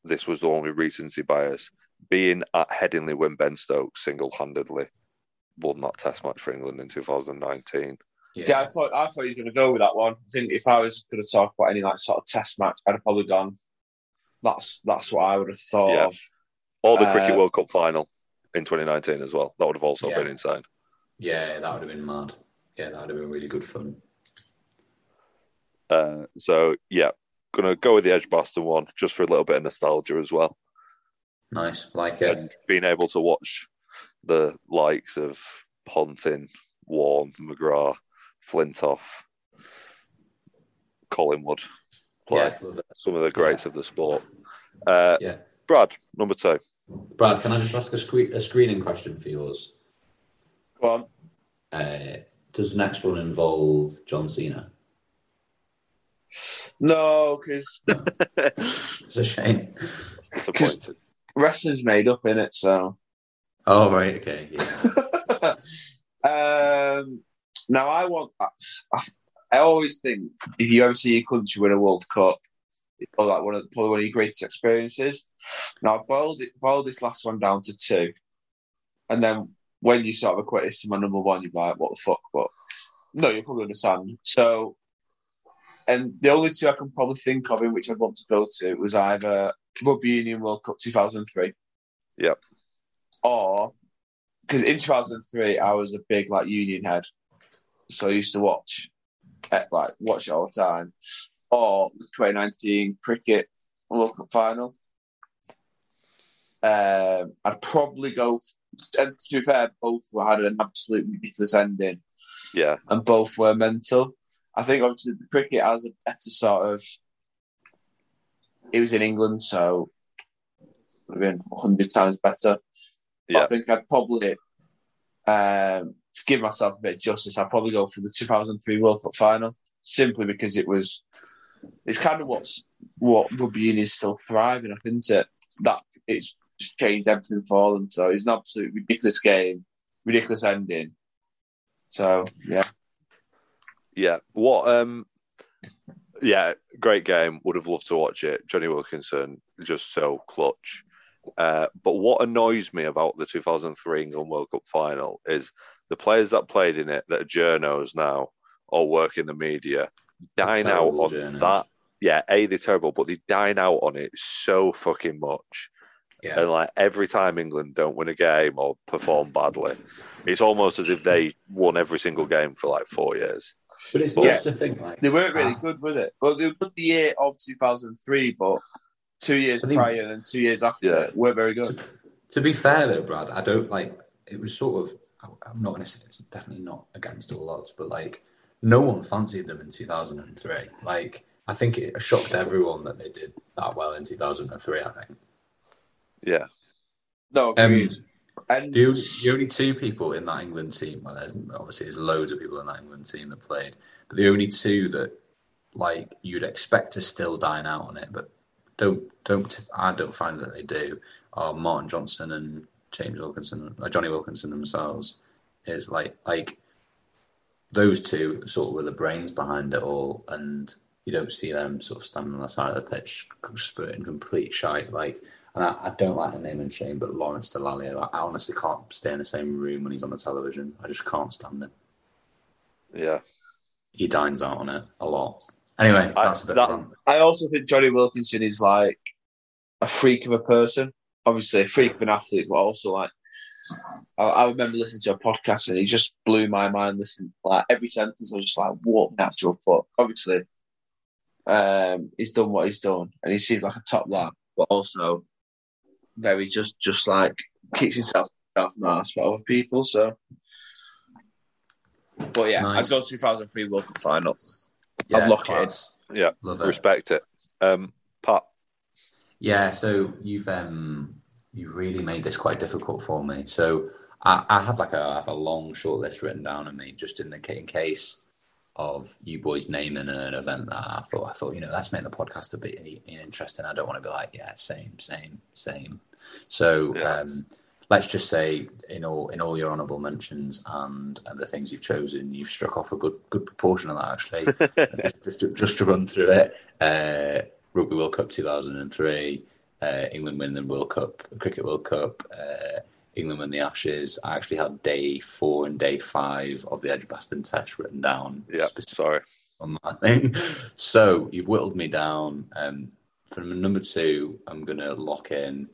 this was the only recency bias being at Headingley when Ben Stokes single handedly won that Test match for England in 2019. yeah. See, I thought I thought he was going to go with that one. I think if I was going to talk about any like sort of test match, I'd have probably gone. That's that's what I would have thought Yeah. of. Or the Cricket World Cup final in 2019 as well. That would have also Yeah. been insane. yeah, that would have been mad. Yeah, that would have been really good fun. Uh, so yeah, gonna go with the Edgbaston one just for a little bit of nostalgia as well. Nice, like it. and being able to watch the likes of Ponting, Warne, McGrath, Flintoff, Collingwood play Yeah, some of the greats of the sport. Uh, yeah. Brad, number two. Brad, can I just ask a, screen, a screening question for yours? Go on. Uh, does the next one involve John Cena? No, because <laughs> It's a shame. Disappointed. Wrestling's made up in it. So Oh, right, okay. Yeah. <laughs> um, now I want. I, I always think if you ever see your country win a World Cup, it's probably like one of probably one of your greatest experiences. Now I boiled it, boiled this last one down to two, and then when you sort of equate this to my number one, you're like, "What the fuck?" But no, you'll probably understand. So, and the only two I can probably think of in which I'd want to go to was either Rugby Union World Cup 2003. Yep. Or because in 2003 I was a big like Union head, so I used to watch, eh, like watch it all the time. Or the 2019 cricket World Cup final. Um, I'd probably go. And to be fair, both were had an absolute ridiculous ending, Yeah, and both were mental. I think obviously the cricket has a better sort of. It was in England, so it would have been hundred times better. But I think I'd probably, um, to give myself a bit of justice, I'd probably go for the 2003 World Cup final, simply because it was, it's kind of what's what rugby union is still thriving, I think, isn't it? That it's just changed everything for them. So it's an absolute ridiculous game, ridiculous ending. So yeah, yeah. What um, yeah, great game. Would have loved to watch it. Jonny Wilkinson, just so clutch. Uh, but what annoys me about the 2003 England World Cup final is the players that played in it that are journos now or work in the media dine out on journos. that. Yeah, A, they're terrible, but they dine out on it so fucking much. Yeah. And like every time England don't win a game or perform badly, it's almost as if they won every single game for like four years. But it's Yeah. just to think like They weren't really ah, good, were they? Well, they were good the year of 2003, but two years think- prior and two years after Yeah. weren't very good. To be fair though, Brad, I don't like. It was sort of. I'm not going to say it's definitely not against all odds, but like no one fancied them in 2003. Like I think it shocked everyone that they did that well in 2003. I think Yeah. No, Um. And the, only- the only two people in that England team. Well, there's obviously there's loads of people in that England team that played, but the only two that like you'd expect to still dine out on it, but don't don't I don't find that they do are Martin Johnson and James Wilkinson, uh, Jonny Wilkinson themselves. Is like like those two sort of were the brains behind it all, and you don't see them sort of standing on the side of the pitch spurting complete shite. Like, and I, I don't like the name and shame, but Lawrence Dallaglio, I, I honestly can't stay in the same room when he's on the television. I just can't stand him. Yeah. He dines out on it a lot. Anyway, I- that's a bit that- I also think Jonny Wilkinson is like a freak of a person. Obviously, a freak of an athlete, but also like I, I remember listening to a podcast and he just blew my mind. Listening like every sentence, I was just like, "What the actual fuck?" Obviously, um, he's done what he's done, and he seems like a top lad, but also very just just like kicks himself himself in the ass for other people. So, but yeah, Nice. I'd go 2003 World Cup final. Yeah, I'd lock it in. Yeah. Love. Respect it. Um, Pat. Yeah, so you've um you've really made this quite difficult for me. So I, I had like a, I have a long short list written down on me just in the in case of you boys naming an event that I thought I thought you know let's make the podcast a bit interesting. I don't want to be like yeah same same same. So Yeah. um, let's just say in all in all your honourable mentions and, and the things you've chosen, you've struck off a good good proportion of that actually <laughs> just, just, to, just to run through it, uh, Rugby World Cup 2003, uh, England win the World Cup, Cricket World Cup, uh, England win the Ashes. I actually had day four and day five of the Edgbaston Test written down Yeah. Sorry. on that thing. <laughs> So you've whittled me down. Um, from number two, I'm going to lock in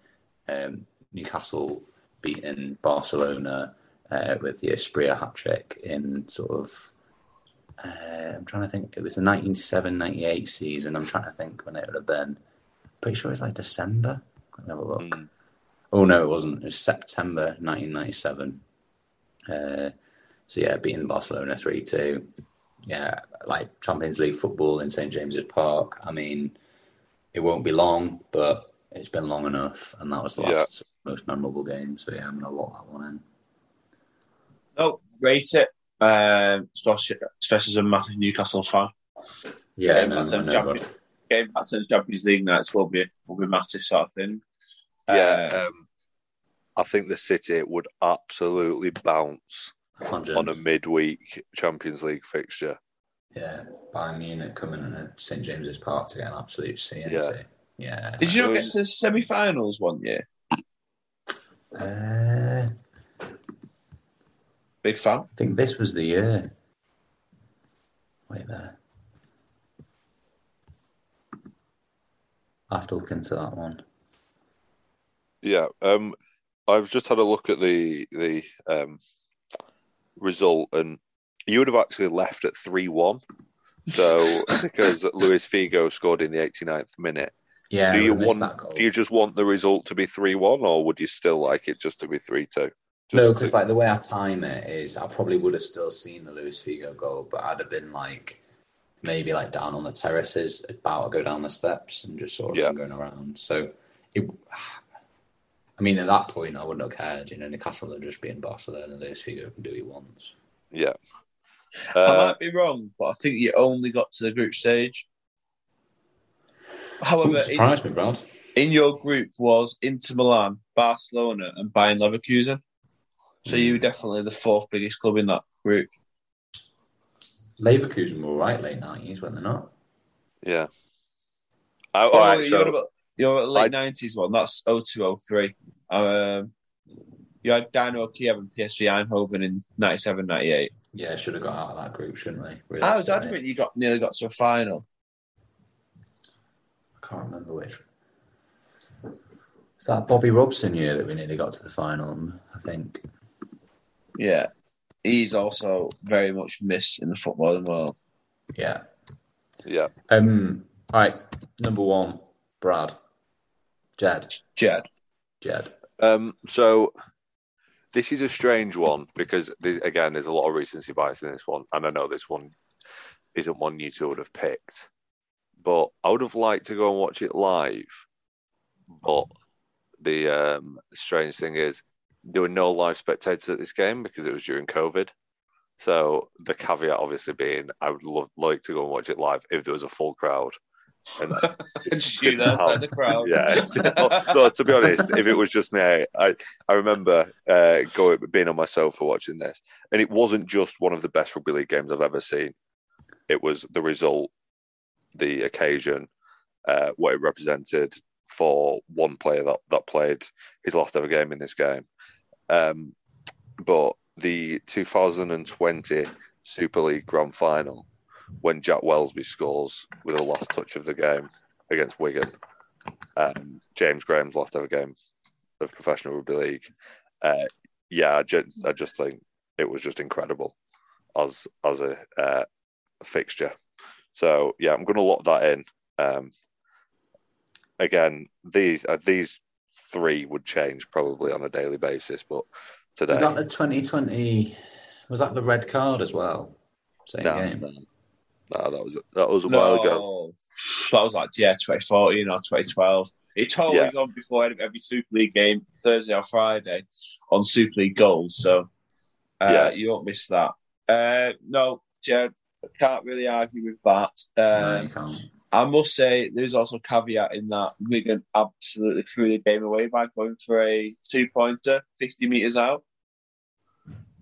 um, Newcastle beating Barcelona uh, with the Asprilla hat trick in sort of. Uh, I'm trying to think. It was the 1997 98 season. I'm trying to think when it would have been. Pretty sure it's like December. Let me have a look. Mm. Oh no, it wasn't. It was September 1997. Uh, so yeah, beating Barcelona three two. Yeah, like Champions League football in St James's Park. I mean, it won't be long, but it's been long enough, and that was the Yeah. last most memorable game. So yeah, I'm gonna lock that one in. No, rate it. Um, especially, especially as a massive Newcastle fan. Yeah, Yeah, no, that's I a know, champion. Game back to the Champions League nights will be will be massive sort of thing. Yeah. Uh, Um, I think the City would absolutely bounce Hundred. on a midweek Champions League fixture. Yeah, Bayern Munich coming in at St James's Park to get an absolute C Yeah. into. Yeah. did you not get to the semi-finals one year? Uh, Big fan. I think this was the year. Wait there. I'll have to look into that one. Yeah. Um, I've just had a look at the the um, result, and you would have actually left at three one. So <laughs> because Luis Figo scored in the 89th minute, Yeah, do you want that goal. do you just want the result to be three one, or would you still like it just to be three two? No, because like the way I time it is, I probably would have still seen the Luis Figo goal, but I'd have been like maybe like down on the terraces, about to go down the steps, and just sort of Yeah. going around. So it, I mean, at that point, I wouldn't have cared. You know, Newcastle are just being Barcelona, and Luis Figo can do what he wants. yeah. I Uh, might be wrong, but I think you only got to the group stage. However, Ooh, in, surprised me, Brad. in your group was Inter Milan, Barcelona, and Bayern Leverkusen. So you were definitely the fourth biggest club in that group. Leverkusen were all right late nineties, when they're not. Yeah. Oh, Oh, all right, you're, so about, you're late nineties one. That's 0203. Um, you had Dynamo Kiev and PSV Eindhoven in 97, 98. Yeah, should have got out of that group, shouldn't we? I was Realistically. adamant you got nearly got to a final. I can't remember which. Is that Bobby Robson year that we nearly got to the final? I think. Yeah, he's also very much missed in the footballing world. Yeah. yeah. Um. All right. Number one, Brad. Jed. Jed, Jed. Um, so this is a strange one because there's, again, there's a lot of recency bias in this one, and I know this one isn't one you two would have picked, but I would have liked to go and watch it live. But the um, strange thing is there were no live spectators at this game because it was during COVID. So the caveat, obviously, being I would love like to go and watch it live if there was a full crowd. And <laughs> there outside the crowd. yeah. <laughs> so to be honest, if it was just me, I I remember uh, going being on my sofa watching this, and it wasn't just one of the best rugby league games I've ever seen. It was the result, the occasion, uh, what it represented for one player that that played his last ever game in this game. Um, but the 2020 Super League Grand Final, when Jack Welsby scores with the last touch of the game against Wigan, um, James Graham's last ever game of professional rugby league. Uh, yeah, I just, I just think it was just incredible as as a, uh, a fixture. So yeah, I'm going to lock that in. Um, again, these uh, these three would change probably on a daily basis, but today, Was that the 2020? Was that the red card as well? Same no, game. No, no, that was that was a while ago. That was like yeah, 2014 or 2012. It's always on before every every Super League game, Thursday or Friday, on Super League Gold. So uh, Yeah. you won't miss that. Uh, no, Jed, can't really argue with that. no, Um, you can't. I must say there's also a caveat in that Wigan absolutely threw the game away by going for a two pointer, 50 metres out.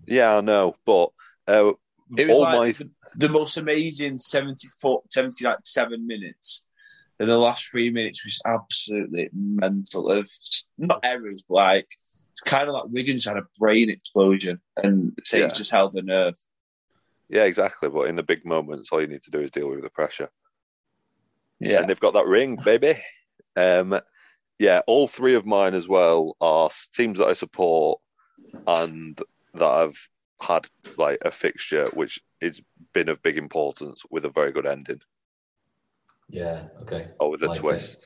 Yeah, I know, but uh, It was all like my the, the most amazing 74, 77 minutes. And the last three minutes was absolutely mental. Of not errors, but like it's kind of like Wigan's had a brain explosion, and Saints Yeah. just held the nerve. yeah, exactly. But in the big moments, all you need to do is deal with the pressure. Yeah, and they've got that ring, baby. Um, yeah, all three of mine as well are teams that I support and that have had like a fixture which has been of big importance with a very good ending Yeah. Okay. or with a Like twist. it.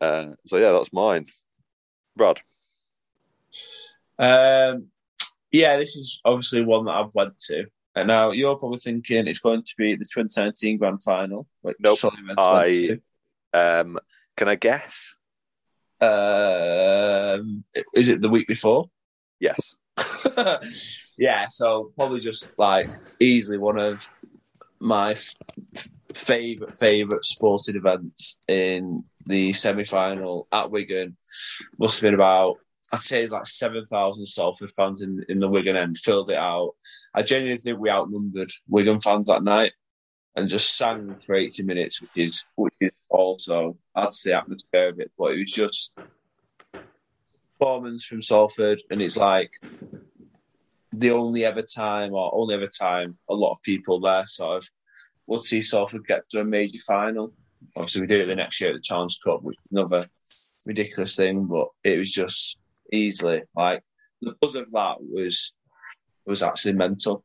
Uh, so yeah, that's mine. Brad, Um, yeah, this is obviously one that I've went to. And now you're probably thinking it's going to be the 2019 Grand Final. Which Nope. I- um, can I guess? Um, is it the week before? Yes. <laughs> yeah, so probably just like easily one of my f- favorite favorite sporting events in the semi final at Wigan. Must have been about I'd say it's like seven thousand Salford fans in in the Wigan end filled it out. I genuinely think we outnumbered Wigan fans that night and just sang for eighty minutes, which is which is also adds the atmosphere of it. But it was just performance from Salford, and it's like the only ever time, or only ever time, a lot of people there sort of would see Salford get to a major final. Obviously, we did it the next year at the Challenge Cup, which is another ridiculous thing, but it was just easily like the buzz of that was was actually mental.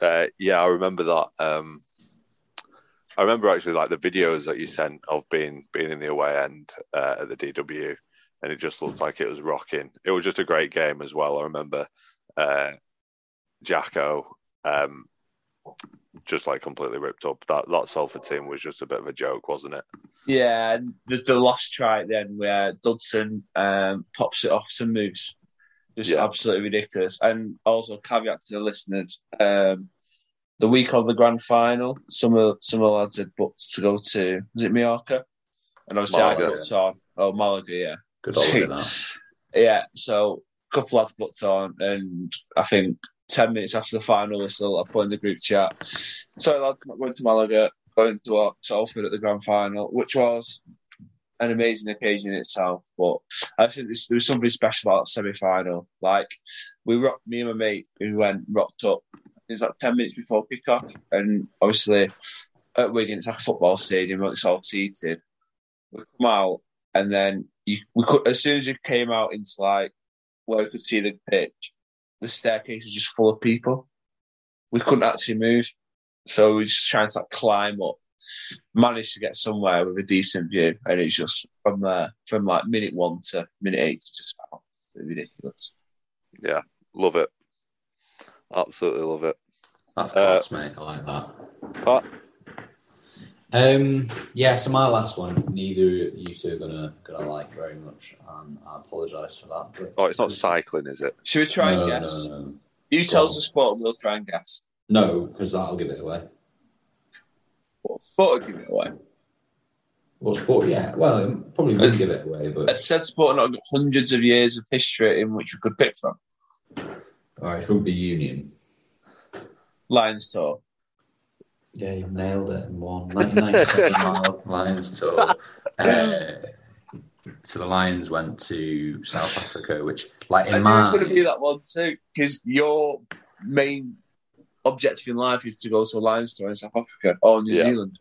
Uh, yeah, I remember that. Um, I remember actually like the videos that you sent of being being in the away end uh, at the DW, and it just looked like it was rocking. It was just a great game as well. I remember uh, Jacko um, just like completely ripped up. That that Salford team was just a bit of a joke, wasn't it? Yeah, the, the last try then where Dudson um, pops it off to Moose. Just Yeah. absolutely ridiculous. And also, caveat to the listeners um, the week of the grand final, some of, some of the lads had booked to go to, was it Mallorca? And obviously, I Malaga. booked on, oh, Malaga, yeah. Good that. <laughs> Yeah, so a couple of lads booked on, and I think ten minutes after the final whistle, I put in the group chat. Sorry, lads, not going to Malaga, going to Salford at the grand final, which was an amazing occasion in itself. But I think this, there was something special about the semi final. Like we rocked, me and my mate who went rocked up. It was like ten minutes before kick off, and obviously at Wigan it's like a football stadium, it's all seated. We come out, and then you, we could as soon as you came out into like where we could see the pitch, the staircase was just full of people. We couldn't actually move, so we just trying to like climb up managed to get somewhere with a decent view, and it's just from there, from like minute one to minute eight, it's just ridiculous. Yeah, love it. Absolutely love it. That's class, uh, mate. I like that. Pat? Um, yeah, so my last one, neither you two are gonna gonna like very much, and I apologise for that. But oh, it's not cycling, is it? Should we try no, and guess? No, no. You tell us the sport, and we'll try and guess. No, because that'll give it away. What sport give it away? Well, sport, yeah. Well, it probably would give it away, but a said sport not got hundreds of years of history in which we could pick from. All right, rugby union. Lions tour. Yeah, you nailed it in one. 1997 Lions tour. Uh, so the Lions went to South Africa, which, like, in I my it's going to be that one too, because your main objective in life is to go to a Lions tour in South Africa or New yeah. Zealand.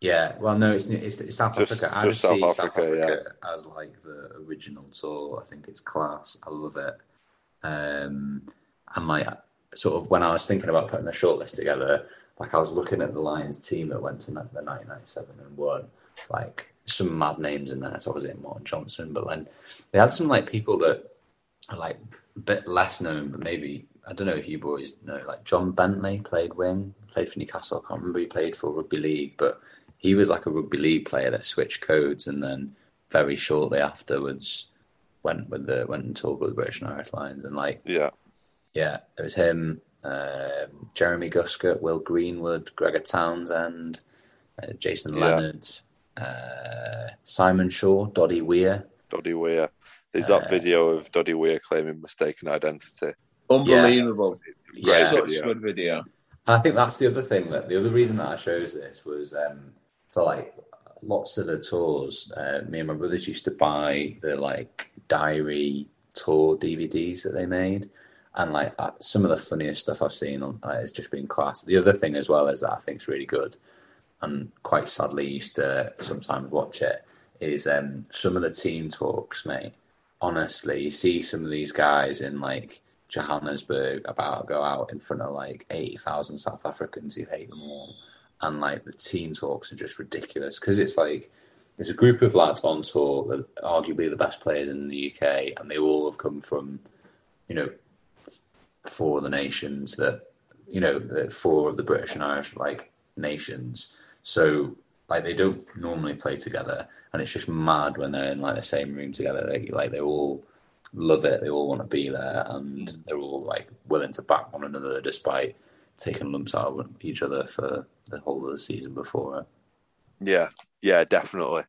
Yeah, well, no, it's it's, it's South just, Africa. I just, just see South Africa, South Africa yeah. as like the original tour. I think it's class. I love it. Um, and like sort of when I was thinking about putting the shortlist together, like I was looking at the Lions team that went to the 1997 and won. Like some mad names in there. So obviously Martin Johnson, but then they had some like people that are like a bit less known, but maybe I don't know if you boys know, like John Bentley played wing, played for Newcastle. I can't remember he played for rugby league, but he was like a rugby league player that switched codes and then very shortly afterwards went with the went and toured with the British and Irish Lions and like yeah, yeah, it was him, um, Jeremy Guscott, Will Greenwood, Gregor Townsend, uh, Jason yeah. Leonard, uh, Simon Shaw, Doddie Weir. Doddie Weir. There's that uh, video of Doddie Weir claiming mistaken identity. Unbelievable. Yeah. Such video. good video. And I think that's the other thing that the other reason that I chose this was um, for like lots of the tours. Uh, me and my brothers used to buy the like diary tour DVDs that they made, and like some of the funniest stuff I've seen on uh, just been class. The other thing as well is that I think is really good, and quite sadly used to sometimes watch it. Is um, some of the team talks, mate. Honestly, you see some of these guys in like Johannesburg about to go out in front of like 80,000 South Africans who hate them all. And like the team talks are just ridiculous because it's like, it's a group of lads on tour that arguably the best players in the UK, and they all have come from, you know, four of the nations that, you know, four of the British and Irish like nations. So like they don't normally play together, and it's just mad when they're in like the same room together. They, like they're all love it. They all want to be there, and they're all like willing to back one another despite taking lumps out of each other for the whole of the season before. Yeah, yeah, definitely.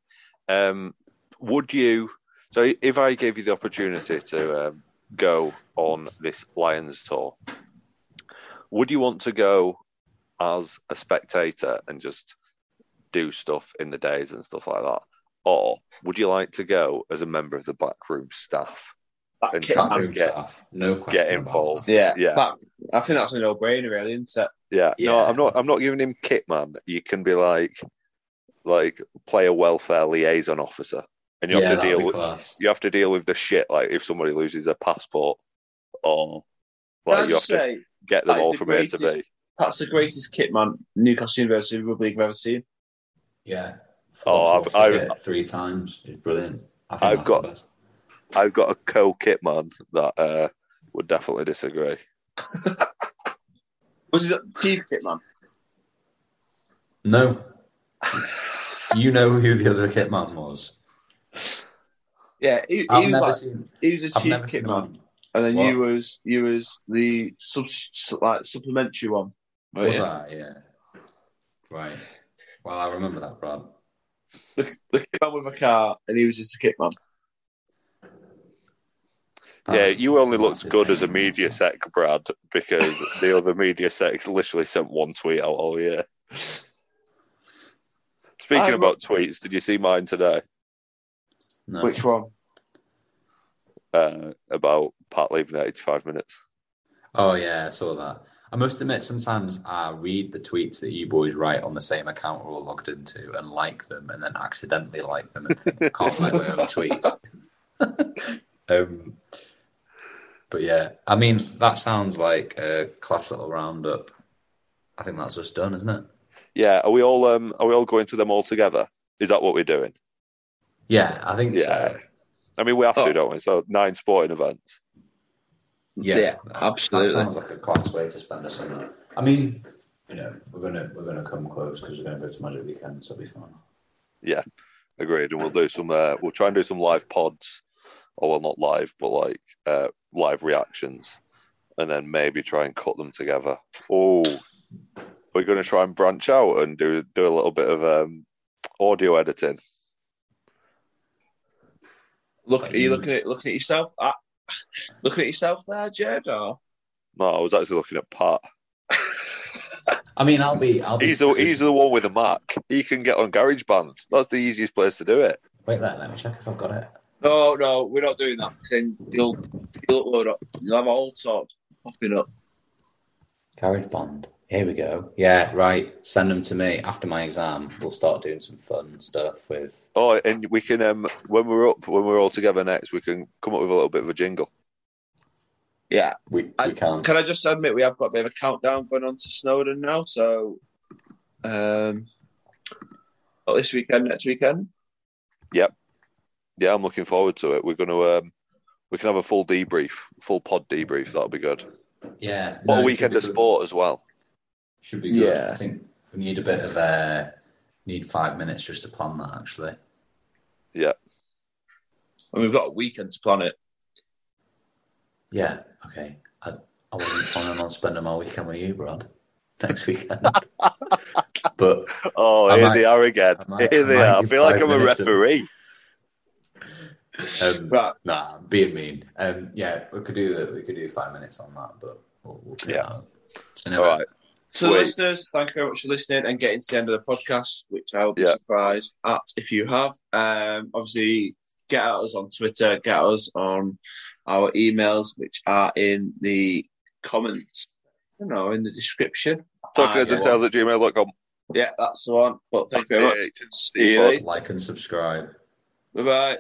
Um, would you? So, if I gave you the opportunity to um, go on this Lions tour, would you want to go as a spectator and just do stuff in the days and stuff like that? Or would you like to go as a member of the backroom staff and get, staff. No question. Get involved. Yeah, yeah. That, I think that's a no-brainer, really, isn't it? Yeah. yeah. No, I'm not. I'm not giving him kit, man. You can be like, like player welfare liaison officer, and you have to deal with class. you have to deal with the shit. Like if somebody loses a passport, or like you have say, to get them all from greatest, A to B. That's the greatest kit man Newcastle University Rugby League I've ever seen. Yeah. Oh, I've, I've three times. It's brilliant. I have got I've got a co-kit man that uh, would definitely disagree. <laughs> Was it Chief Kit man? No. you know who the other kit man was. Yeah, he, he was like, seen, he was a chief kit man, and then what? you was you was the sub, like supplementary one. Was yeah. that? Yeah. Right. Well, I remember that, Brad. The, the kit man with a car, and he was just a kit man. Yeah, you only looked good as a media sec, Brad, because the other media secs literally sent one tweet out all year. <laughs> Speaking I about tweets, did you see mine today No. Which one? uh, about Pat leaving at 85 minutes? Oh yeah, I saw that. I must admit, sometimes I read the tweets that you boys write on the same account we're all logged into and like them, and then accidentally like them and think I can't like my own tweet. <laughs> um, but yeah, I mean that sounds like a class little roundup. I think that's just done, isn't it? Yeah, are we all um, are we all going to them all together? Is that what we're doing? Yeah, I think Yeah. so. I mean, we have Oh. to, don't we? So nine sporting events. Yeah, Yeah, that- absolutely. That sounds like a class way to spend a summer. I mean, you know, we're gonna we're gonna come close because we're gonna go to Magic Weekend, so it'll be fun. Yeah, agreed, and we'll do some. Uh, we'll try and do some live pods, or well, not live, but like uh, live reactions, and then maybe try and cut them together. Oh, we're going to try and branch out and do do a little bit of um, audio editing. Look, are you looking at looking at yourself? Ah, looking at yourself there, Jed? Or No, I was actually looking at Pat. I mean, I'll be I'll be. He's the he's the one with the Mac. He can get on GarageBand. That's the easiest place to do it. Wait there, let me check if I've got it. no, no, we're not doing that. Then you'll you'll upload up. You'll have all sorts popping up. GarageBand. Here we go. Yeah, right. Send them to me after my exam. We'll start doing some fun stuff with. Oh, and we can um when we're up when we're all together next, we can come up with a little bit of a jingle. Yeah. We, we I- can. Can I just admit we have got a bit of a countdown going on to Snowdon now? So, um, well, this weekend, next weekend. Yep. Yeah, I'm looking forward to it. We're going to um we can have a full debrief, full pod debrief. That'll be good. Yeah. What no, a weekend of sport as well. Should be good. Yeah. I think we need a bit of uh need five minutes just to plan that actually. Yeah. And we've got a weekend to plan it. Yeah. Okay. I, I wasn't planning on spending my weekend with you, Brad. Next weekend. <laughs> but Oh, here might- they are again. Might- here they are. I feel like I'm a minutes of- referee. um, Right. nah, being mean. Um, yeah, we could do that. We could do five minutes on that, but we'll, we'll Yeah. that. Anyway, right. To the Sweet. listeners, thank you very much for listening and getting to the end of the podcast, which I'll be Yeah. surprised at if you have. Um, obviously, get at us on Twitter, get us on our emails, which are in the comments, you know, in the description. Talkers and yeah. tales at gmail.com. Yeah, that's the one. But thank you very much. Yeah, See you like and subscribe. Bye bye.